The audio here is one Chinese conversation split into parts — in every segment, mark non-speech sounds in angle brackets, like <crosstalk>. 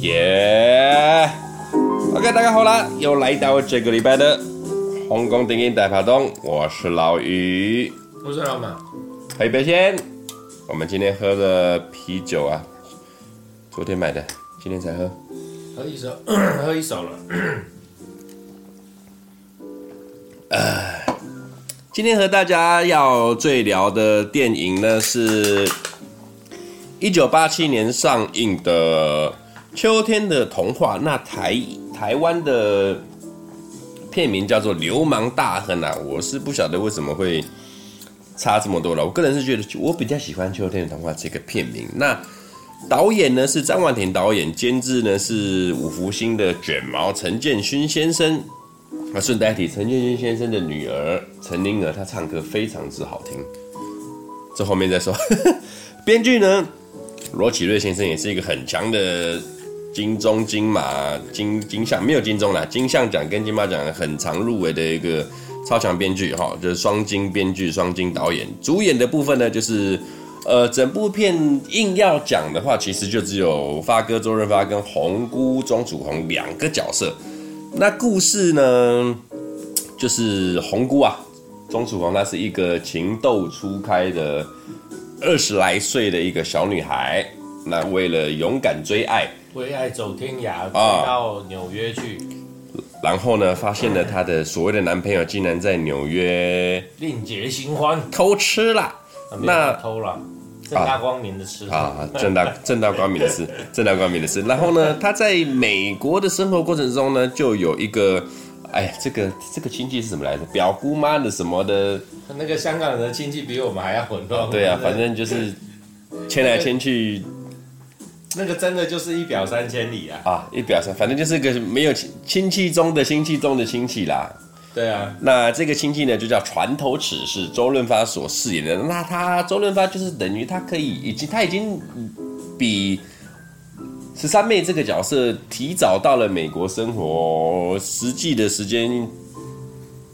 耶、yeah!！OK，大家好啦，又来到这个礼拜的红光电影大排档，我是老于，我是老马，喝一杯先。我们今天喝的啤酒啊，昨天买的，今天才喝，喝一手，<coughs> 喝一手了。<coughs> 呃，今天和大家要最聊的电影呢，是一九八七年上映的《秋天的童话》。那台台湾的片名叫做《流氓大亨》啊，我是不晓得为什么会差这么多了。我个人是觉得，我比较喜欢《秋天的童话》这个片名。那导演呢是张婉婷导演，监制呢是五福星的卷毛陈建勋先生。那顺带提，陈建勋先生的女儿陈宁儿，她唱歌非常之好听。这后面再说。<laughs> 编剧呢，罗启锐先生也是一个很强的金钟、金马、金金像，没有金钟啦，金像奖跟金马奖很常入围的一个超强编剧哈，就是双金编剧、双金导演。主演的部分呢，就是呃，整部片硬要讲的话，其实就只有发哥周润发跟红姑钟楚红两个角色。那故事呢，就是红姑啊，钟楚红她是一个情窦初开的二十来岁的一个小女孩，那为了勇敢追爱，为爱走天涯，啊到纽约去，啊，然后呢，发现了她的所谓的男朋友竟然在纽约另结新欢，偷吃了，那偷了。正大光明的吃啊，正大正大光明的吃，正大光明的吃。<laughs> 然后呢，他在美国的生活过程中呢，就有一个，哎呀，这个这个亲戚是什么来着？表姑妈的什么的？那个香港人的亲戚比我们还要混乱。对啊，反正就是牵来牵去，那个真的就是一表三千里啊！啊，一表三，反正就是一个没有亲亲戚中的亲戚中的亲戚啦。对啊，那这个亲戚呢，就叫船头尺，是周润发所饰演的。那他周润发就是等于他可以已经他已经比十三妹这个角色提早到了美国生活，实际的时间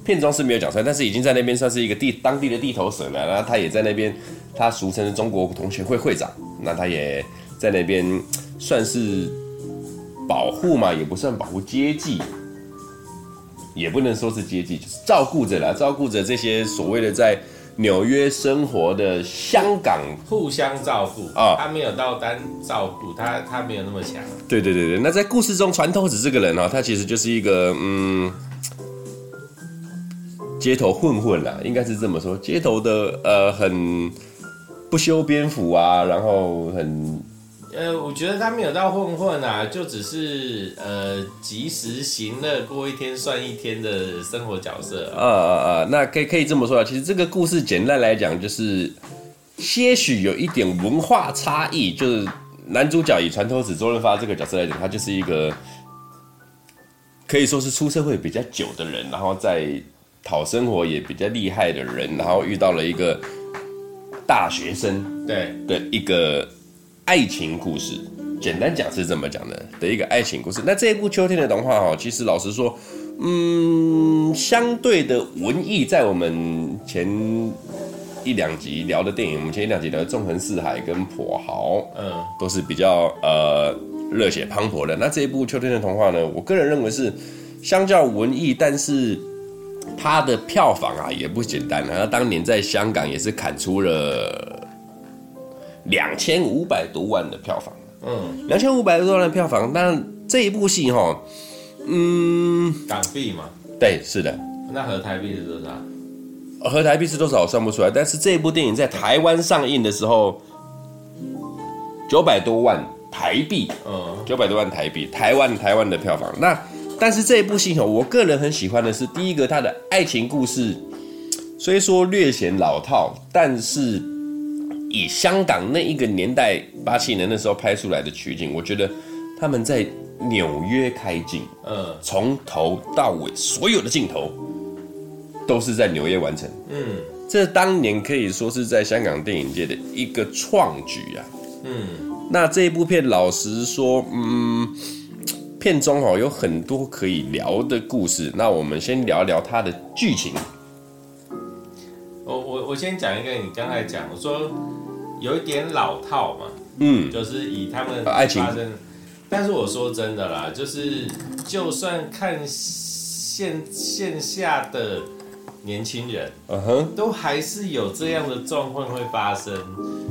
片中是没有讲出来，但是已经在那边算是一个地当地的地头蛇了。然后他也在那边，他俗称的中国同学会会长，那他也在那边算是保护嘛，也不算保护接济。也不能说是接济，就是照顾着啦，照顾着这些所谓的在纽约生活的香港，互相照顾啊。他没有到单照顾他，他没有那么强。对对对对，那在故事中，船头子这个人啊，他其实就是一个嗯，街头混混啦，应该是这么说，街头的呃很不修边幅啊，然后很。呃，我觉得他没有到混混啊，就只是呃及时行乐，过一天算一天的生活角色。啊啊啊！那可以可以这么说啊，其实这个故事简单来讲，就是些许有一点文化差异。就是男主角以船头子周润发这个角色来讲，他就是一个可以说是出社会比较久的人，然后在讨生活也比较厉害的人，然后遇到了一个大学生对的一个。爱情故事，简单讲是这么讲的的一个爱情故事。那这一部《秋天的童话》哈，其实老实说，嗯，相对的文艺，在我们前一两集聊的电影，我们前一两集聊的《纵横四海》跟《跛豪》，嗯，都是比较呃热血磅礴的。那这一部《秋天的童话》呢，我个人认为是相较文艺，但是它的票房啊也不简单。它当年在香港也是砍出了。两千五百多万的票房，嗯，两千五百多万的票房，但这一部戏哈，嗯，港币嘛，对，是的，那合台币是多少？合台币是多少？我算不出来。但是这一部电影在台湾上映的时候，九百多万台币，嗯，九百多万台币，台湾台湾的票房。那但是这一部戏哈，我个人很喜欢的是第一个，它的爱情故事虽说略显老套，但是。以香港那一个年代八七年那时候拍出来的取景，我觉得他们在纽约开镜，嗯，从头到尾所有的镜头都是在纽约完成，嗯，这当年可以说是在香港电影界的一个创举啊，嗯，那这一部片老实说，嗯，片中哦有很多可以聊的故事，那我们先聊聊它的剧情。我先讲一个，你刚才讲我说。有一点老套嘛，嗯，就是以他们发生，爱情，但是我说真的啦，就是就算看线线下的年轻人，嗯哼，都还是有这样的状况会发生，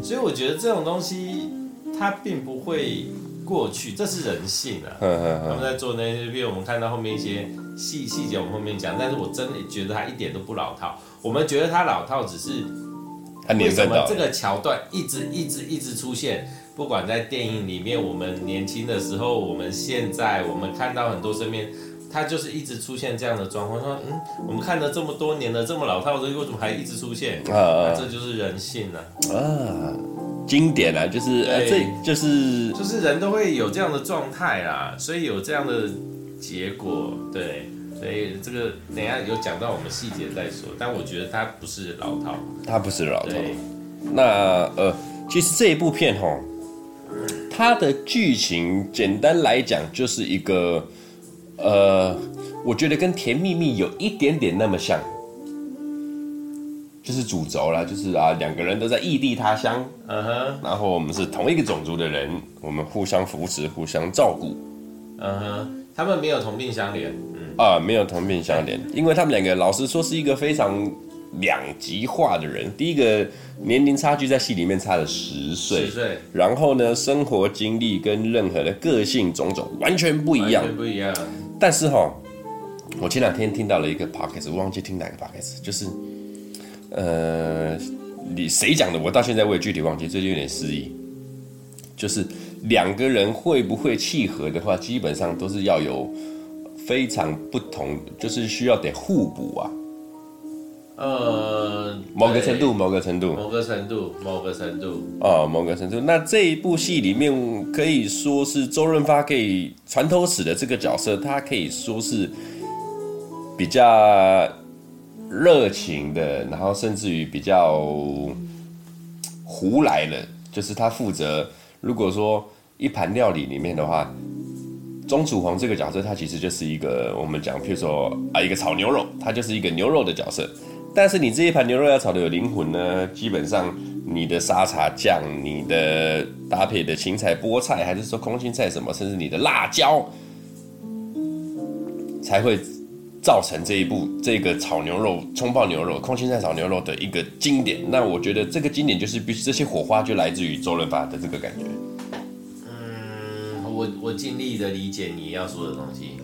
所以我觉得这种东西它并不会过去，这是人性啊。他们在做那些，比如我们看到后面一些细细节，我们后面讲，但是我真的觉得他一点都不老套。我们觉得他老套，只是为什么这个桥段一直一直一直出现？不管在电影里面，我们年轻的时候，我们现在，我们看到很多身边，他就是一直出现这样的状况。说，嗯，我们看了这么多年了，这么老套的，为什么还一直出现？啊，这就是人性啊！啊，经典啊，就是呃，这就是就是人都会有这样的状态啦，所以有这样的结果，对，所以这个等一下有讲到我们细节再说。但我觉得他不是老套，他不是老套。那呃，其实这一部片吼。它的剧情简单来讲就是一个，呃，我觉得跟《甜蜜蜜》有一点点那么像，就是主轴啦，就是啊，两个人都在异地他乡，嗯哼，然后我们是同一个种族的人，我们互相扶持，互相照顾，嗯哼，他们没有同病相怜，嗯啊，没有同病相怜，因为他们两个老实说是一个非常两极化的人，第一个。年龄差距在戏里面差了十岁，十岁，然后呢，生活经历跟任何的个性种种完全不一样，完全不一样。但是哈，我前两天听到了一个 podcast，我忘记听哪个 podcast，就是，呃，你谁讲的？我到现在我也具体忘记，最近有点失忆。就是两个人会不会契合的话，基本上都是要有非常不同，就是需要得互补啊。呃，某个程度，某个程度，某个程度，某个程度，哦，某个程度。那这一部戏里面可以说是周润发可以船头尺的这个角色，他可以说是比较热情的，然后甚至于比较胡来了。就是他负责，如果说一盘料理里面的话，钟楚红这个角色，他其实就是一个我们讲，譬如说啊，一个炒牛肉，他就是一个牛肉的角色。但是你这一盘牛肉要炒的有灵魂呢，基本上你的沙茶酱、你的搭配的芹菜、菠菜，还是说空心菜什么，甚至你的辣椒，才会造成这一部这个炒牛肉、葱爆牛肉、空心菜炒牛肉的一个经典。那我觉得这个经典就是必须这些火花就来自于周润发的这个感觉。嗯，我我尽力的理解你要说的东西。<laughs>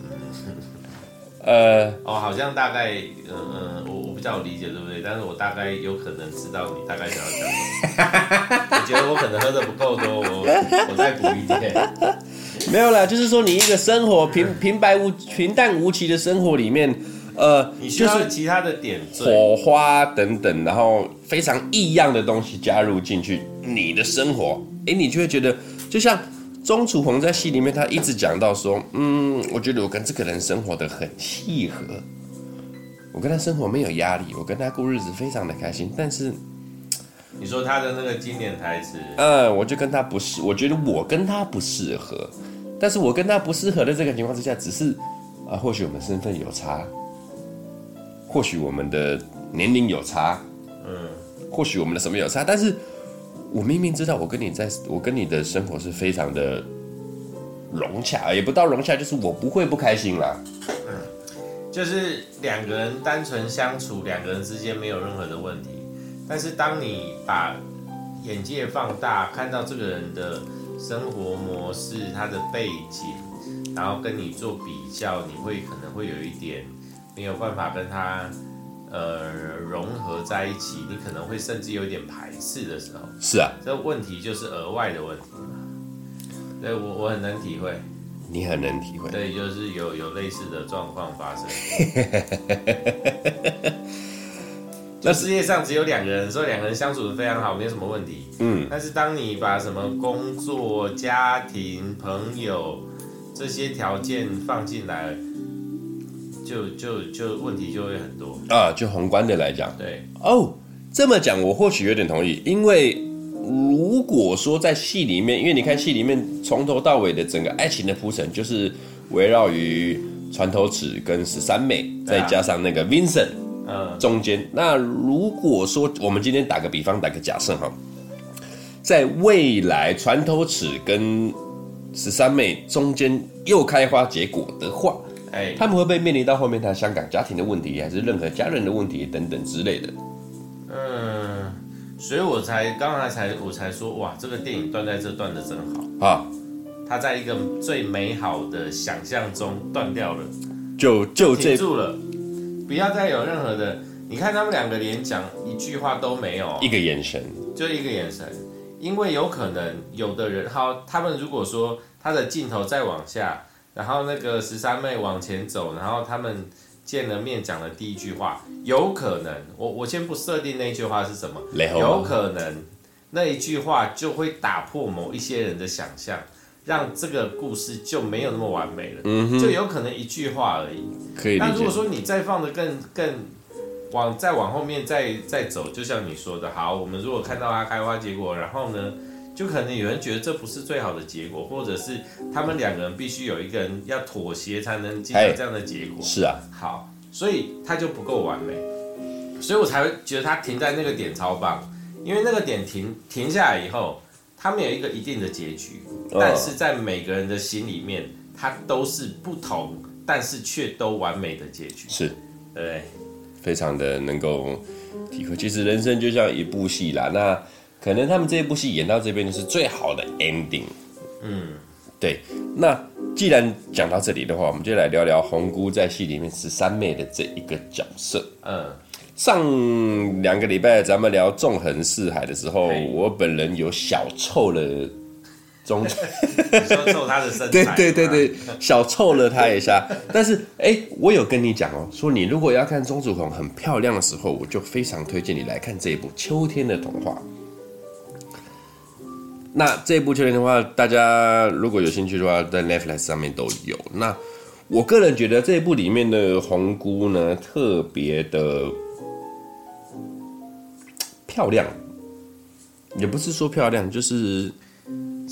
呃，哦，好像大概，嗯、呃、嗯，我我不知道我理解，对不对？但是我大概有可能知道你大概想要讲什么。<laughs> 我觉得我可能喝的不够多，我我再补一点。<laughs> 没有啦，就是说你一个生活平平白无平淡无奇的生活里面，呃，你需要其他的点火花等等，然后非常异样的东西加入进去，你的生活，哎，你就会觉得就像。钟楚红在戏里面，他一直讲到说，嗯，我觉得我跟这个人生活得很契合，我跟他生活没有压力，我跟他过日子非常的开心。但是，你说他的那个经典台词，嗯，我就跟他不适，我觉得我跟他不适合。但是我跟他不适合的这个情况之下，只是啊，或许我们身份有差，或许我们的年龄有差，嗯，或许我们的什么有差，但是。我明明知道，我跟你在，我跟你的生活是非常的融洽，也不到融洽，就是我不会不开心啦。嗯，就是两个人单纯相处，两个人之间没有任何的问题。但是当你把眼界放大，看到这个人的生活模式、他的背景，然后跟你做比较，你会可能会有一点没有办法跟他。呃，融合在一起，你可能会甚至有点排斥的时候。是啊，这问题就是额外的问题嘛。对，我我很能体会。你很能体会。对，就是有有类似的状况发生。<laughs> 那世界上只有两个人，所以两个人相处的非常好，没有什么问题。嗯。但是当你把什么工作、家庭、朋友这些条件放进来。就就就问题就会很多。啊，就宏观的来讲，对。哦，这么讲我或许有点同意，因为如果说在戏里面，因为你看戏里面从头到尾的整个爱情的铺陈，就是围绕于船头尺跟十三妹，再加上那个 Vincent，嗯，中间，那如果说我们今天打个比方，打个假设哈，在未来船头尺跟十三妹中间又开花结果的话，哎，他们会不会面临到后面他香港家庭的问题，还是任何家人的问题等等之类的？嗯，所以我才刚才才我才说，哇，这个电影断在这断的真好啊！他在一个最美好的想象中断掉了，就就这住了，不要再有任何的。你看他们两个连讲一句话都没有，一个眼神，就一个眼神，因为有可能有的人，好，他们如果说他的镜头再往下，然后那个十三妹往前走，然后他们见了面讲的第一句话，有可能，我我先不设定那句话是什么，有可能那一句话就会打破某一些人的想象，让这个故事就没有那么完美了，嗯哼，就有可能一句话而已，可以。那如果说你再放的更更。往再往后面再再走，就像你说的，好，我们如果看到它开花结果，然后呢，就可能有人觉得这不是最好的结果，或者是他们两个人必须有一个人要妥协才能进入这样的结果。是啊，好，所以他就不够完美，所以我才会觉得他停在那个点超棒，因为那个点停停下来以后，他们有一个一定的结局，但是在每个人的心里面，它都是不同，但是却都完美的结局。是，对。非常的能够体会，其实人生就像一部戏啦。那可能他们这一部戏演到这边就是最好的 ending。嗯，对。那既然讲到这里的话，我们就来聊聊红姑在戏里面十三妹的这一个角色。嗯，上两个礼拜咱们聊纵横四海的时候，我本人有小臭了。<laughs> 中，说臭他的身材，对对对对，小臭了他一下。但是，哎、欸，我有跟你讲哦，说你如果要看钟楚红很漂亮的时候，我就非常推荐你来看这一部《秋天的童话》。那这部《秋天的话》，大家如果有兴趣的话，在 Netflix 上面都有。那我个人觉得这一部里面的红姑呢，特别的漂亮，也不是说漂亮，就是。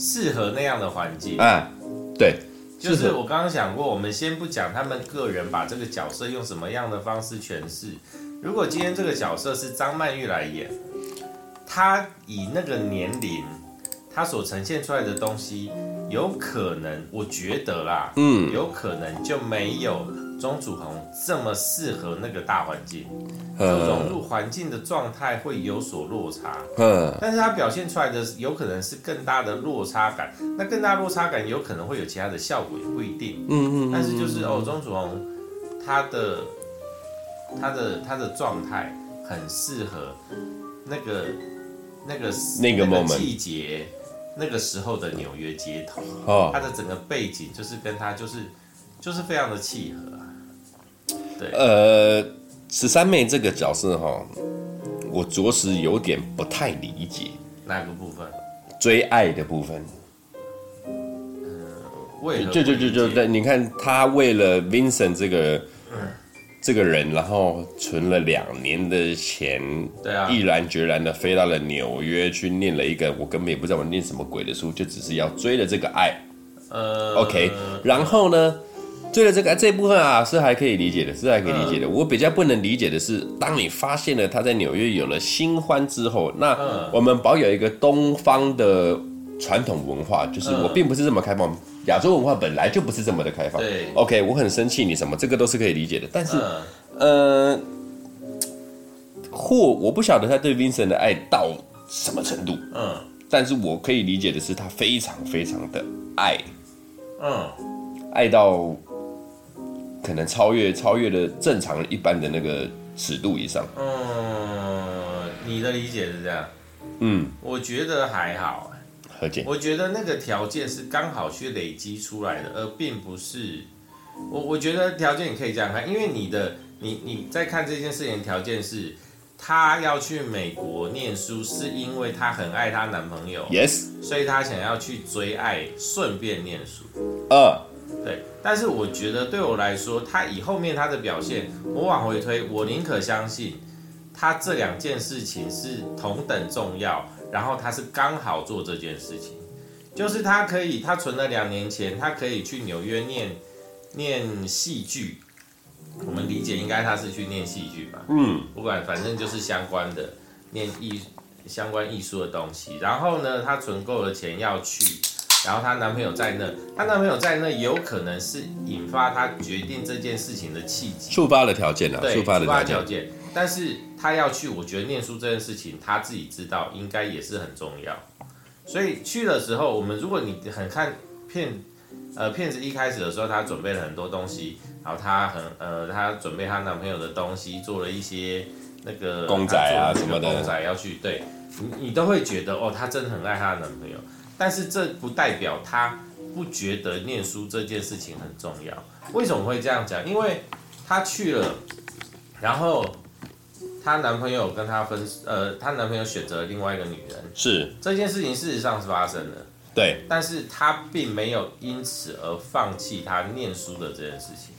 适合那样的环境啊，对，就是我刚刚讲过，我们先不讲他们个人把这个角色用什么样的方式诠释。如果今天这个角色是张曼玉来演，她以那个年龄，她所呈现出来的东西，有可能，我觉得啦，嗯，有可能就没有。钟楚红这么适合那个大环境，就融入环境的状态会有所落差。嗯，但是它表现出来的有可能是更大的落差感，那更大落差感有可能会有其他的效果，也不一定。嗯嗯。但是就是哦，钟楚红她的她的她的状态很适合那个那个那个 moment 季节那个时候的纽约街头。哦，他的整个背景就是跟他就是就是非常的契合。对呃，十三妹这个角色哈，我着实有点不太理解。哪个部分？追爱的部分。嗯，为就就就就对，你看他为了 Vincent 这个、嗯、这个人，然后存了两年的钱，对啊，毅然决然的飞到了纽约去念了一个我根本也不知道我念什么鬼的书，就只是要追了这个爱。呃，OK，然后呢？追了，这个这部分啊是还可以理解的，是还可以理解的。嗯、我比较不能理解的是，当你发现了他在纽约有了新欢之后，那我们保有一个东方的传统文化，就是我并不是这么开放，亚洲文化本来就不是这么的开放。对，OK，我很生气你什么，这个都是可以理解的。但是，呃，或我不晓得他对 Vincent 的爱到什么程度，嗯，但是我可以理解的是，他非常非常的爱，嗯，爱到。可能超越超越了正常一般的那个尺度以上。嗯，你的理解是这样。嗯，我觉得还好。我觉得那个条件是刚好去累积出来的，而并不是。我我觉得条件你可以这样看，因为你的你你在看这件事情的条件是，她要去美国念书，是因为她很爱她男朋友。Yes。所以她想要去追爱，顺便念书。二。对，但是我觉得对我来说，他以后面他的表现，我往回推，我宁可相信他这两件事情是同等重要，然后他是刚好做这件事情，就是他可以，他存了两年钱，他可以去纽约念念戏剧，我们理解应该他是去念戏剧吧，嗯，不管反正就是相关的念艺相关艺术的东西，然后呢，他存够了钱要去。然后她男朋友在那，她男朋友在那有可能是引发她决定这件事情的契机，触发了条件啊，对，触发了条件。件。但是他要去，我觉得念书这件事情，他自己知道应该也是很重要。所以去的时候，我们如果你很看骗，呃，骗子一开始的时候，她准备了很多东西，然后她很呃，她准备她男朋友的东西，做了一些那个公仔啊什么的，公仔要去对。你你都会觉得哦，她真的很爱她的男朋友，但是这不代表她不觉得念书这件事情很重要。为什么会这样讲？因为她去了，然后她男朋友跟她分，呃，她男朋友选择另外一个女人，是这件事情事实上是发生的，对，但是她并没有因此而放弃她念书的这件事情。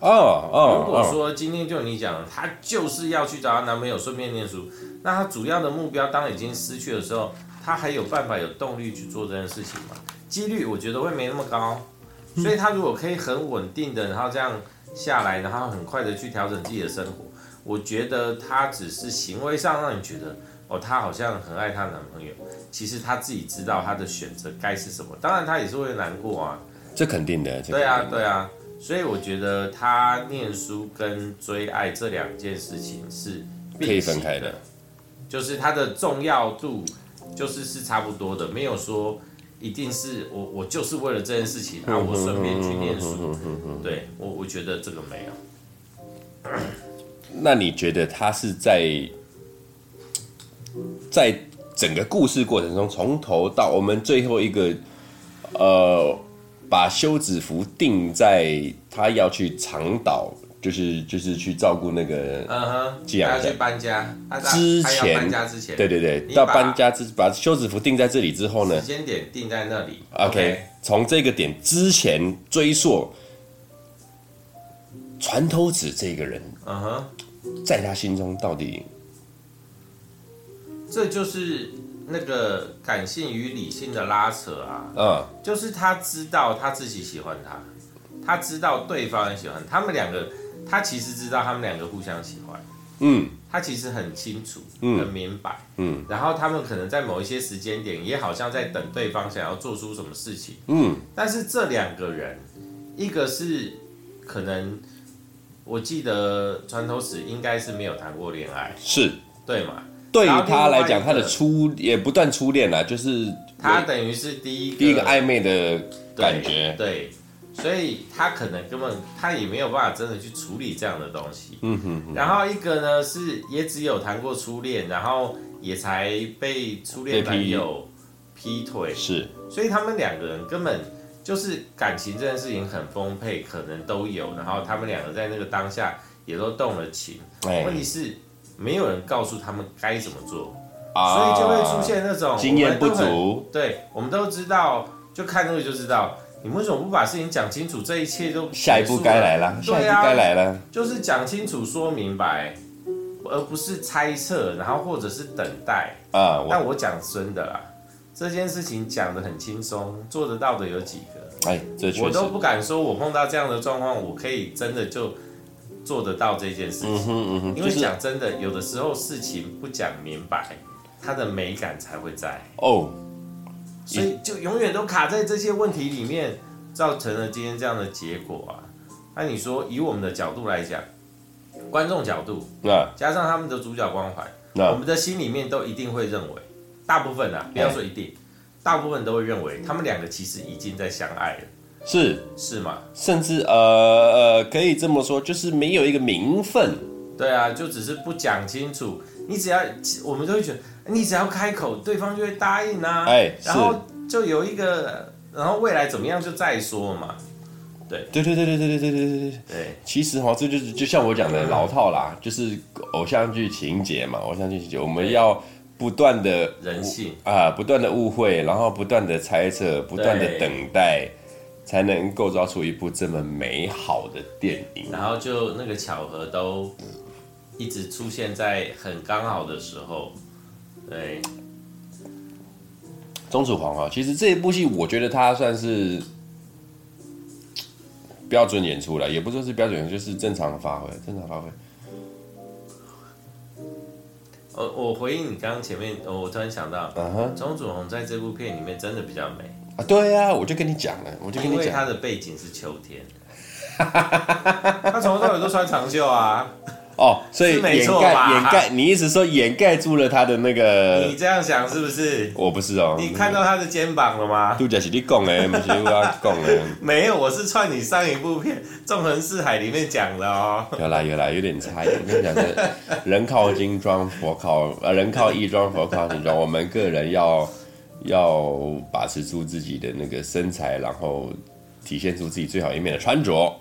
哦哦，如果说今天就你讲，她就是要去找她男朋友，顺便念书，那她主要的目标当已经失去的时候，她还有办法有动力去做这件事情吗？几率我觉得会没那么高。<laughs> 所以她如果可以很稳定的，然后这样下来，然后很快的去调整自己的生活，我觉得她只是行为上让你觉得哦，她好像很爱她男朋友，其实她自己知道她的选择该是什么。当然她也是会难过啊，这肯定的。对啊，对啊。所以我觉得他念书跟追爱这两件事情是可以分开的，就是它的重要度就是是差不多的，没有说一定是我我就是为了这件事情啊，我顺便去念书。对我我觉得这个没有。那你觉得他是在在整个故事过程中，从头到我们最后一个呃？把休止符定在他要去长岛，就是就是去照顾那个，嗯哼，他要去搬家之前，搬家之前，对对对，到搬家之把休止符定在这里之后呢，时间点定在那里。OK，从这个点之前追溯，船头子这个人，嗯哼，在他心中到底，这就是。那个感性与理性的拉扯啊，嗯，就是他知道他自己喜欢他，他知道对方也喜欢他们两个，他其实知道他们两个互相喜欢，嗯，他其实很清楚，嗯，很明白，嗯，然后他们可能在某一些时间点，也好像在等对方想要做出什么事情，嗯，但是这两个人，一个是可能，我记得船头史应该是没有谈过恋爱，是。对嘛？对于他来讲，他的初也不断初恋啊，就是他等于是第一个第一个暧昧的感觉，对，对，所以他可能根本他也没有办法真的去处理这样的东西。嗯哼，哼。然后一个呢是也只有谈过初恋，然后也才被初恋男友劈腿，是，所以他们两个人根本就是感情这件事情很丰沛，可能都有，然后他们两个在那个当下也都动了情。哎，问题是。没有人告诉他们该怎么做，啊、所以就会出现那种经验不足。对，我们都知道，就看那个就知道，你为什么不把事情讲清楚？这一切都下一步该来了，下一步该来了，就是讲清楚、说明白，而不是猜测，然后或者是等待啊。但我讲真的啦，这件事情讲得很轻松，做得到的有几个？哎，这，我都不敢说，我碰到这样的状况，我可以真的就。做得到这件事情，嗯哼嗯哼，因为讲真的，有的时候事情不讲明白，它的美感才会在哦，所以就永远都卡在这些问题里面，造成了今天这样的结果啊。那你说，以我们的角度来讲，观众角度，加上他们的主角光环，我们的心里面都一定会认为，大部分啊，不要说一定，大部分都会认为，他们两个其实已经在相爱了。是是吗？甚至呃呃，可以这么说，就是没有一个名分。对啊，就只是不讲清楚。你只要我们都会觉得，你只要开口，对方就会答应啊。哎，然后就有一个，然后未来怎么样就再说嘛。对对对对对对对对对对对。其实哈，这就是就像我讲的老套啦，就是偶像剧情节嘛，偶像剧情节，我们要不断的人性啊，不断的误会，然后不断的猜测，不断的等待。才能构造出一部这么美好的电影，然后就那个巧合都一直出现在很刚好的时候，对。钟楚红啊，其实这一部戏我觉得他算是标准演出了，也不说是标准演出，就是正常的发挥，正常发挥。我我回应你刚刚前面，我突然想到，嗯哼，钟楚红在这部片里面真的比较美。啊，对呀、啊，我就跟你讲了，我就跟你讲，因为他的背景是秋天，<laughs> 她从头到尾都穿长袖啊。哦，所以掩盖掩盖，你意思说掩盖住了他的那个？你这样想是不是？我不是哦。你看到他的肩膀了吗？杜家是你讲的，<laughs> 不是我讲的。没有，我是串你上一部片《纵横四海》里面讲的哦。有啦有啦，有点差异。我跟你讲的，人靠金装，佛靠 <laughs> 呃，人靠衣装，佛靠金装。我们个人要要把持住自己的那个身材，然后体现出自己最好一面的穿着。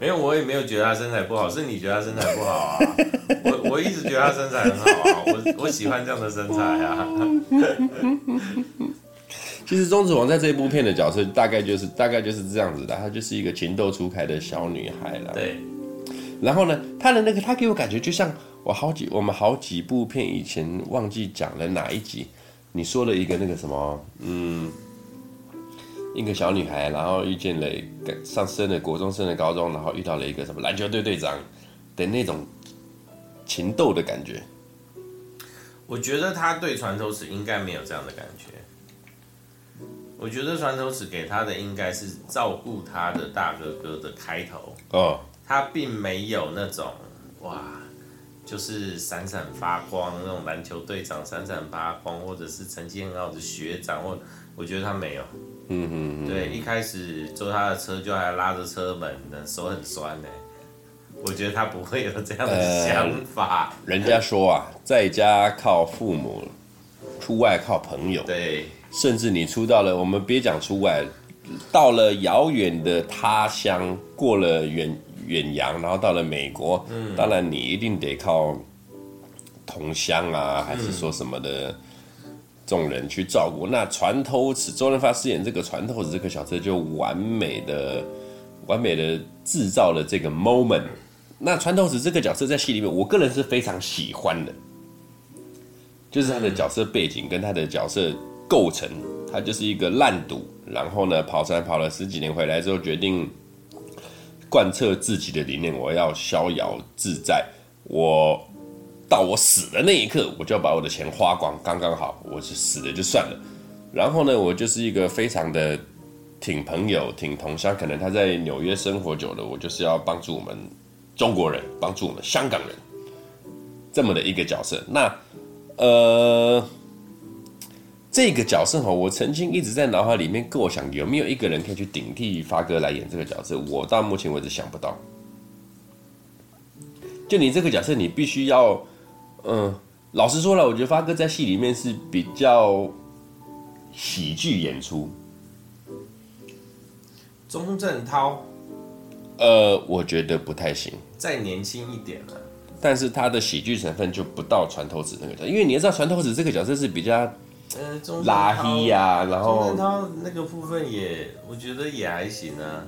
没有，我也没有觉得她身材不好，是你觉得她身材不好啊？<laughs> 我我一直觉得她身材很好啊，我我喜欢这样的身材啊。<laughs> 其实钟子王在这一部片的角色大概就是大概就是这样子的，她就是一个情窦初开的小女孩了。对。然后呢，她的那个她给我感觉就像我好几我们好几部片以前忘记讲了哪一集，你说了一个那个什么，嗯。一个小女孩，然后遇见了上升的国中，升的高中，然后遇到了一个什么篮球队队长的那种情窦的感觉。我觉得他对船头尺应该没有这样的感觉。我觉得船头尺给他的应该是照顾他的大哥哥的开头哦，他并没有那种哇，就是闪闪发光那种篮球队长闪闪发光，或者是成绩很好的学长，或我觉得他没有。嗯嗯嗯，对，一开始坐他的车就还拉着车门呢，手很酸呢。我觉得他不会有这样的想法。呃、人家说啊，在家靠父母，出外靠朋友。对，甚至你出到了，我们别讲出外，到了遥远的他乡，过了远远洋，然后到了美国，嗯，当然你一定得靠同乡啊，还是说什么的。嗯众人去照顾，那船头子周润发饰演这个船头子这个角色，就完美的、完美的制造了这个 moment。那船头子这个角色在戏里面，我个人是非常喜欢的，就是他的角色背景跟他的角色构成，他就是一个烂赌，然后呢跑船跑了十几年回来之后，决定贯彻自己的理念，我要逍遥自在，我。到我死的那一刻，我就要把我的钱花光，刚刚好，我是死了就算了。然后呢，我就是一个非常的挺朋友、挺同乡，可能他在纽约生活久了，我就是要帮助我们中国人，帮助我们香港人，这么的一个角色。那呃，这个角色哈，我曾经一直在脑海里面构想，有没有一个人可以去顶替发哥来演这个角色？我到目前为止想不到。就你这个角色，你必须要。嗯，老实说了，我觉得发哥在戏里面是比较喜剧演出。钟镇涛，呃，我觉得不太行，再年轻一点了。但是他的喜剧成分就不到船头子那个角色，因为你要知道船头子这个角色是比较，嗯，拉黑呀，然后钟镇涛那个部分也，我觉得也还行啊。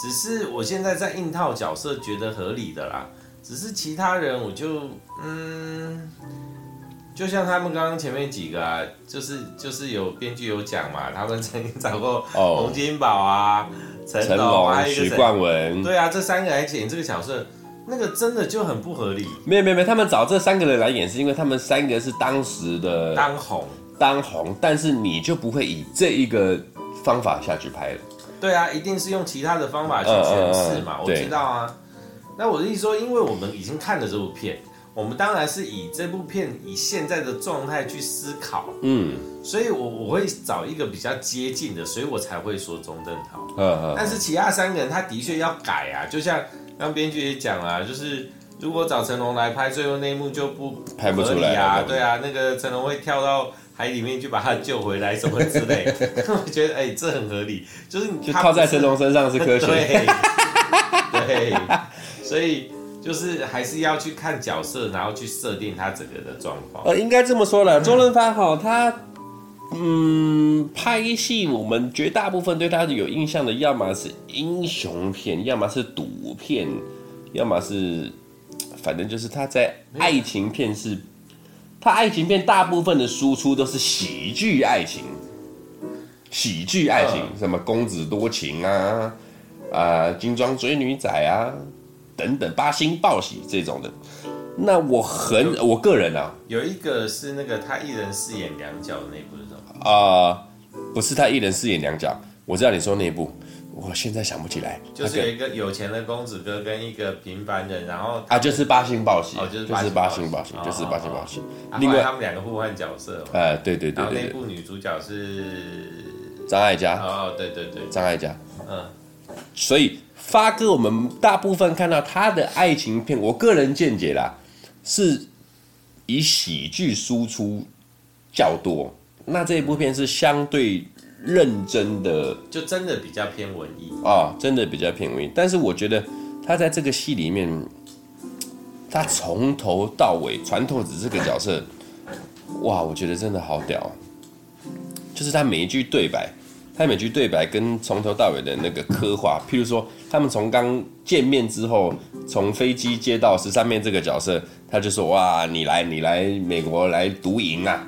只是我现在在硬套角色，觉得合理的啦。只是其他人，我就嗯，就像他们刚刚前面几个啊，就是就是有编剧有讲嘛，他们曾经找过洪金宝啊、成龙啊、许冠文，对啊，这三个来演这个角色，那个真的就很不合理。没有没有没有，他们找这三个人来演，是因为他们三个是当时的当红当红，但是你就不会以这一个方法下去拍了。对啊，一定是用其他的方法去诠释嘛，我知道啊。那我的意思说，因为我们已经看了这部片，我们当然是以这部片以现在的状态去思考，嗯，所以我我会找一个比较接近的，所以我才会说钟镇涛。嗯，但是其他三个人他的确要改啊，就像刚编剧也讲了，就是如果找成龙来拍，最后那一幕就不拍不出来啊，对啊，那个成龙会跳到海里面去把他救回来什么之类，<laughs> 我觉得哎、欸，这很合理，就是你就靠在成龙身上是科学，对。<laughs> 对所以就是还是要去看角色，然后去设定他整个的状况。呃，应该这么说了，周润发哈，他嗯拍戏，我们绝大部分对他有印象的，要么是英雄片，要么是赌片，要么是反正就是他在爱情片是，他爱情片大部分的输出都是喜剧爱情，喜剧爱情，什么公子多情啊，啊，金装追女仔啊。等等，八星报喜这种的，那我很我个人啊，有一个是那个他一人饰演两角的那部是什么？啊，不是他一人饰演两角。我知道你说那一部，我现在想不起来。就是有一个有钱的公子哥跟一个平凡人，然后啊，就是八星报喜，哦，就是八星报喜，就是八星报喜。另外他们两个互换角色。哎，对对对。然后那部女主角是张艾嘉。哦，对对对，张艾嘉。嗯。所以发哥，我们大部分看到他的爱情片，我个人见解啦，是以喜剧输出较多。那这一部片是相对认真的，就真的比较偏文艺啊，真的比较偏文艺。但是我觉得他在这个戏里面，他从头到尾船头子这个角色，哇，我觉得真的好屌，就是他每一句对白。他每句对白跟从头到尾的那个刻画，譬如说，他们从刚见面之后，从飞机接到十三面这个角色，他就说：“哇，你来，你来美国来独赢啊！”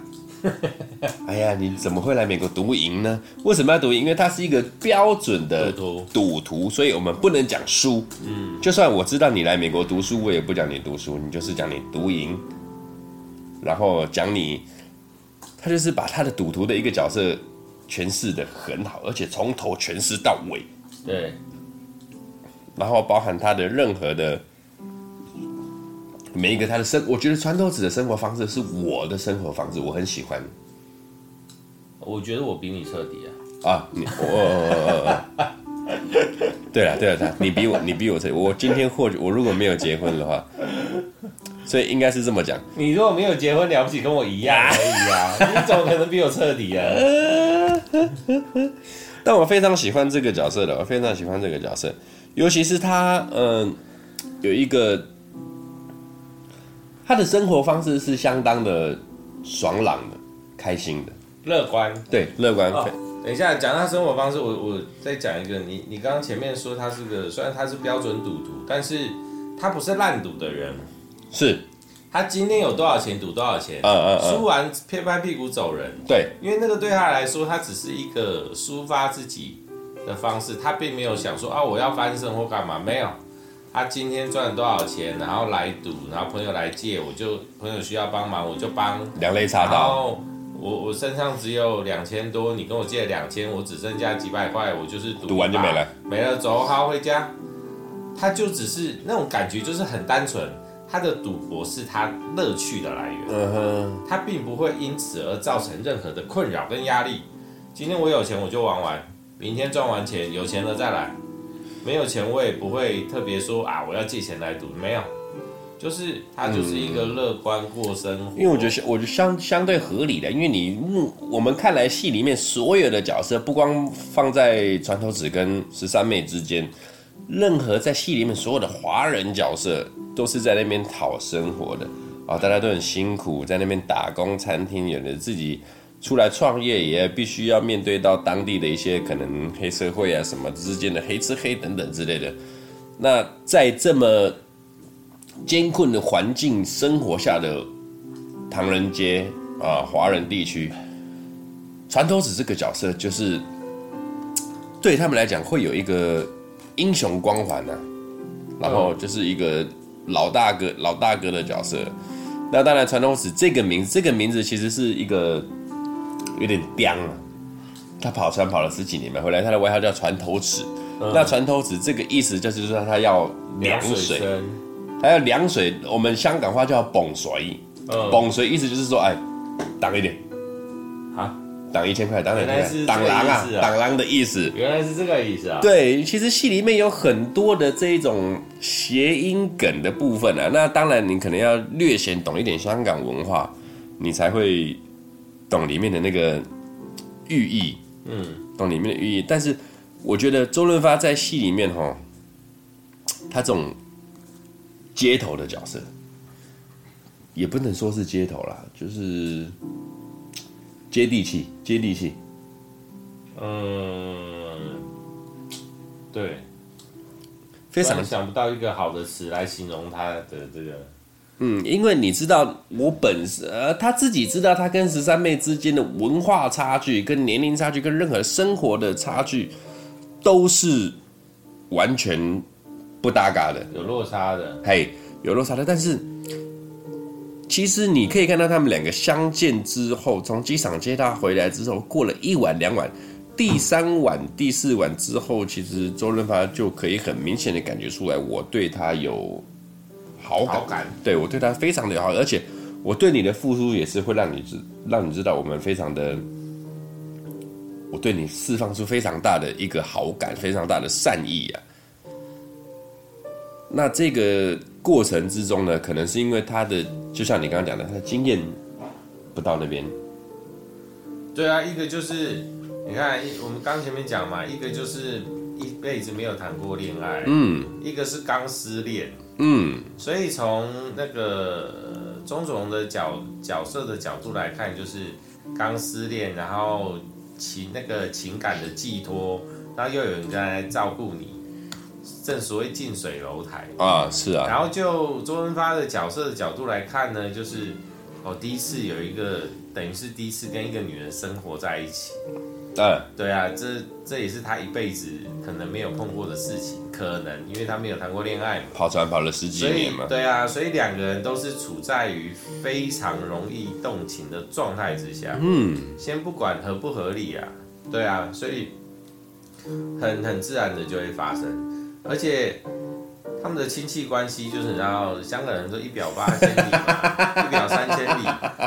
<laughs> 哎呀，你怎么会来美国独赢呢？为什么要独赢？因为他是一个标准的赌徒，所以我们不能讲输。嗯，就算我知道你来美国读书，我也不讲你读书，你就是讲你独赢，然后讲你，他就是把他的赌徒的一个角色。诠释的很好，而且从头诠释到尾。对，然后包含他的任何的每一个他的生，我觉得船头子的生活方式是我的生活方式，我很喜欢。我觉得我比你彻底啊！啊，你 <laughs> 我，对了对了，他你比我你比我彻底。我今天或许我如果没有结婚的话。所以应该是这么讲。你如果没有结婚，了不起跟我一样而已啊！<laughs> 你怎么可能比我彻底啊？<laughs> 但我非常喜欢这个角色的，我非常喜欢这个角色，尤其是他，嗯、呃，有一个他的生活方式是相当的爽朗的、开心的、乐观。对，乐观。哦、等一下讲他生活方式，我我再讲一个。你你刚刚前面说他是个，虽然他是标准赌徒，但是他不是烂赌的人。是，他今天有多少钱赌多少钱，嗯嗯嗯，输完拍拍屁股走人。对，因为那个对他来说，他只是一个抒发自己的方式，他并没有想说啊，我要翻身或干嘛，没有。他今天赚了多少钱，然后来赌，然后朋友来借，我就朋友需要帮忙，我就帮。两肋插刀。然后我我身上只有两千多，你跟我借两千，我只剩下几百块，我就是赌。赌完就没了。没了，走，好回家。他就只是那种感觉，就是很单纯。他的赌博是他乐趣的来源，嗯哼，他并不会因此而造成任何的困扰跟压力。今天我有钱我就玩玩，明天赚完钱有钱了再来，没有钱我也不会特别说啊我要借钱来赌，没有，就是他就是一个乐观过生活。因为我觉得我觉得相相对合理的，因为你目我们看来戏里面所有的角色，不光放在船头子跟十三妹之间。任何在戏里面所有的华人角色，都是在那边讨生活的啊，大家都很辛苦，在那边打工，餐厅有的自己出来创业，也必须要面对到当地的一些可能黑社会啊什么之间的黑吃黑等等之类的。那在这么艰困的环境生活下的唐人街啊，华人地区，船头子这个角色就是对他们来讲会有一个。英雄光环呢、啊，然后就是一个老大哥、老大哥的角色。那当然，船头子这个名字，这个名字其实是一个有点刁啊。他跑船跑了十几年嘛，回来他的外号叫船头尺。嗯、那船头尺这个意思就是说他要凉水，他要凉水。我们香港话叫蹦水，蹦、嗯、水意思就是说，哎，挡一点，好。挡一千块，当然是挡狼啊，挡狼的意思。原来是这个意思啊。对，其实戏里面有很多的这种谐音梗的部分啊。那当然，你可能要略显懂一点香港文化，你才会懂里面的那个寓意。嗯，懂里面的寓意。但是我觉得周润发在戏里面哈，他这种街头的角色，也不能说是街头啦，就是。接地气，接地气。嗯，对，非常想不到一个好的词来形容他的这个。嗯，因为你知道，我本身呃，他自己知道，他跟十三妹之间的文化差距、跟年龄差距、跟任何生活的差距，都是完全不搭嘎的，有落差的。嘿，有落差的，但是。其实你可以看到他们两个相见之后，从机场接他回来之后，过了一晚两晚，第三晚、第四晚之后，其实周润发就可以很明显的感觉出来，我对他有好感，好感对我对他非常的好，而且我对你的付出也是会让你知，让你知道我们非常的，我对你释放出非常大的一个好感，非常大的善意啊。那这个过程之中呢，可能是因为他的，就像你刚刚讲的，他的经验不到那边。对啊，一个就是你看，我们刚前面讲嘛，一个就是一辈子没有谈过恋爱，嗯，一个是刚失恋，嗯，所以从那个钟楚红的角角色的角度来看，就是刚失恋，然后情那个情感的寄托，然后又有人在来照顾你。正所谓近水楼台啊，是啊。然后就周润发的角色的角度来看呢，就是哦，第一次有一个等于是第一次跟一个女人生活在一起。嗯，对啊，这这也是他一辈子可能没有碰过的事情，可能因为他没有谈过恋爱嘛，跑船跑了十几年嘛。对啊，所以两个人都是处在于非常容易动情的状态之下。嗯，先不管合不合理啊，对啊，所以很很自然的就会发生。而且他们的亲戚关系就是，然后香港人说一表八千里嘛，一表三千里，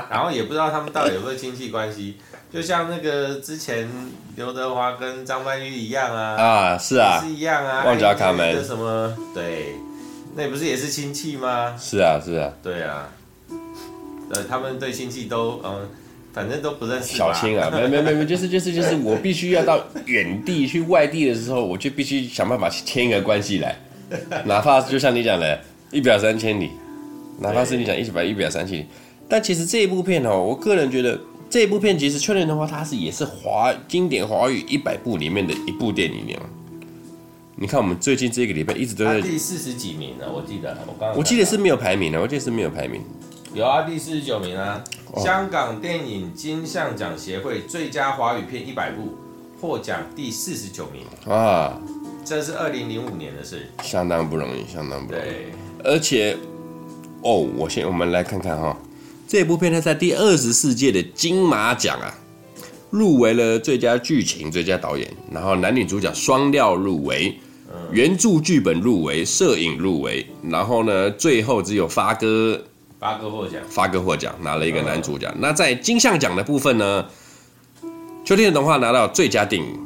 然后也不知道他们到底有没有亲戚关系，就像那个之前刘德华跟张曼玉一样啊，啊是啊，是一样啊，旺角卡门什么对，那不是也是亲戚吗？是啊是啊，对啊，呃他们对亲戚都嗯。反正都不认识。小青啊，没没没没，<laughs> 就是就是就是，我必须要到远地去外地的时候，我就必须想办法去牵一个关系来，哪怕就像你讲的，一表三千里，哪怕是你讲一百一表三千里，但其实这一部片哦，我个人觉得这一部片其实《确认的话》它是也是华经典华语一百部里面的一部电影。你看我们最近这个礼拜一直都在第四十几名呢，我记得我刚我记得是没有排名的，我记得是没有排名。有啊，第四十九名啊！哦、香港电影金像奖协会最佳华语片一百部获奖第四十九名啊！这是二零零五年的事，相当不容易，相当不容易。对，而且哦，我先我们来看看哈、哦，这部片呢在第二十四届的金马奖啊，入围了最佳剧情、最佳导演，然后男女主角双料入围，嗯、原著剧本入围，摄影入围，然后呢，最后只有发哥。发哥获奖，发哥获奖，拿了一个男主角。那在金像奖的部分呢，《秋天的童话》拿到最佳电影，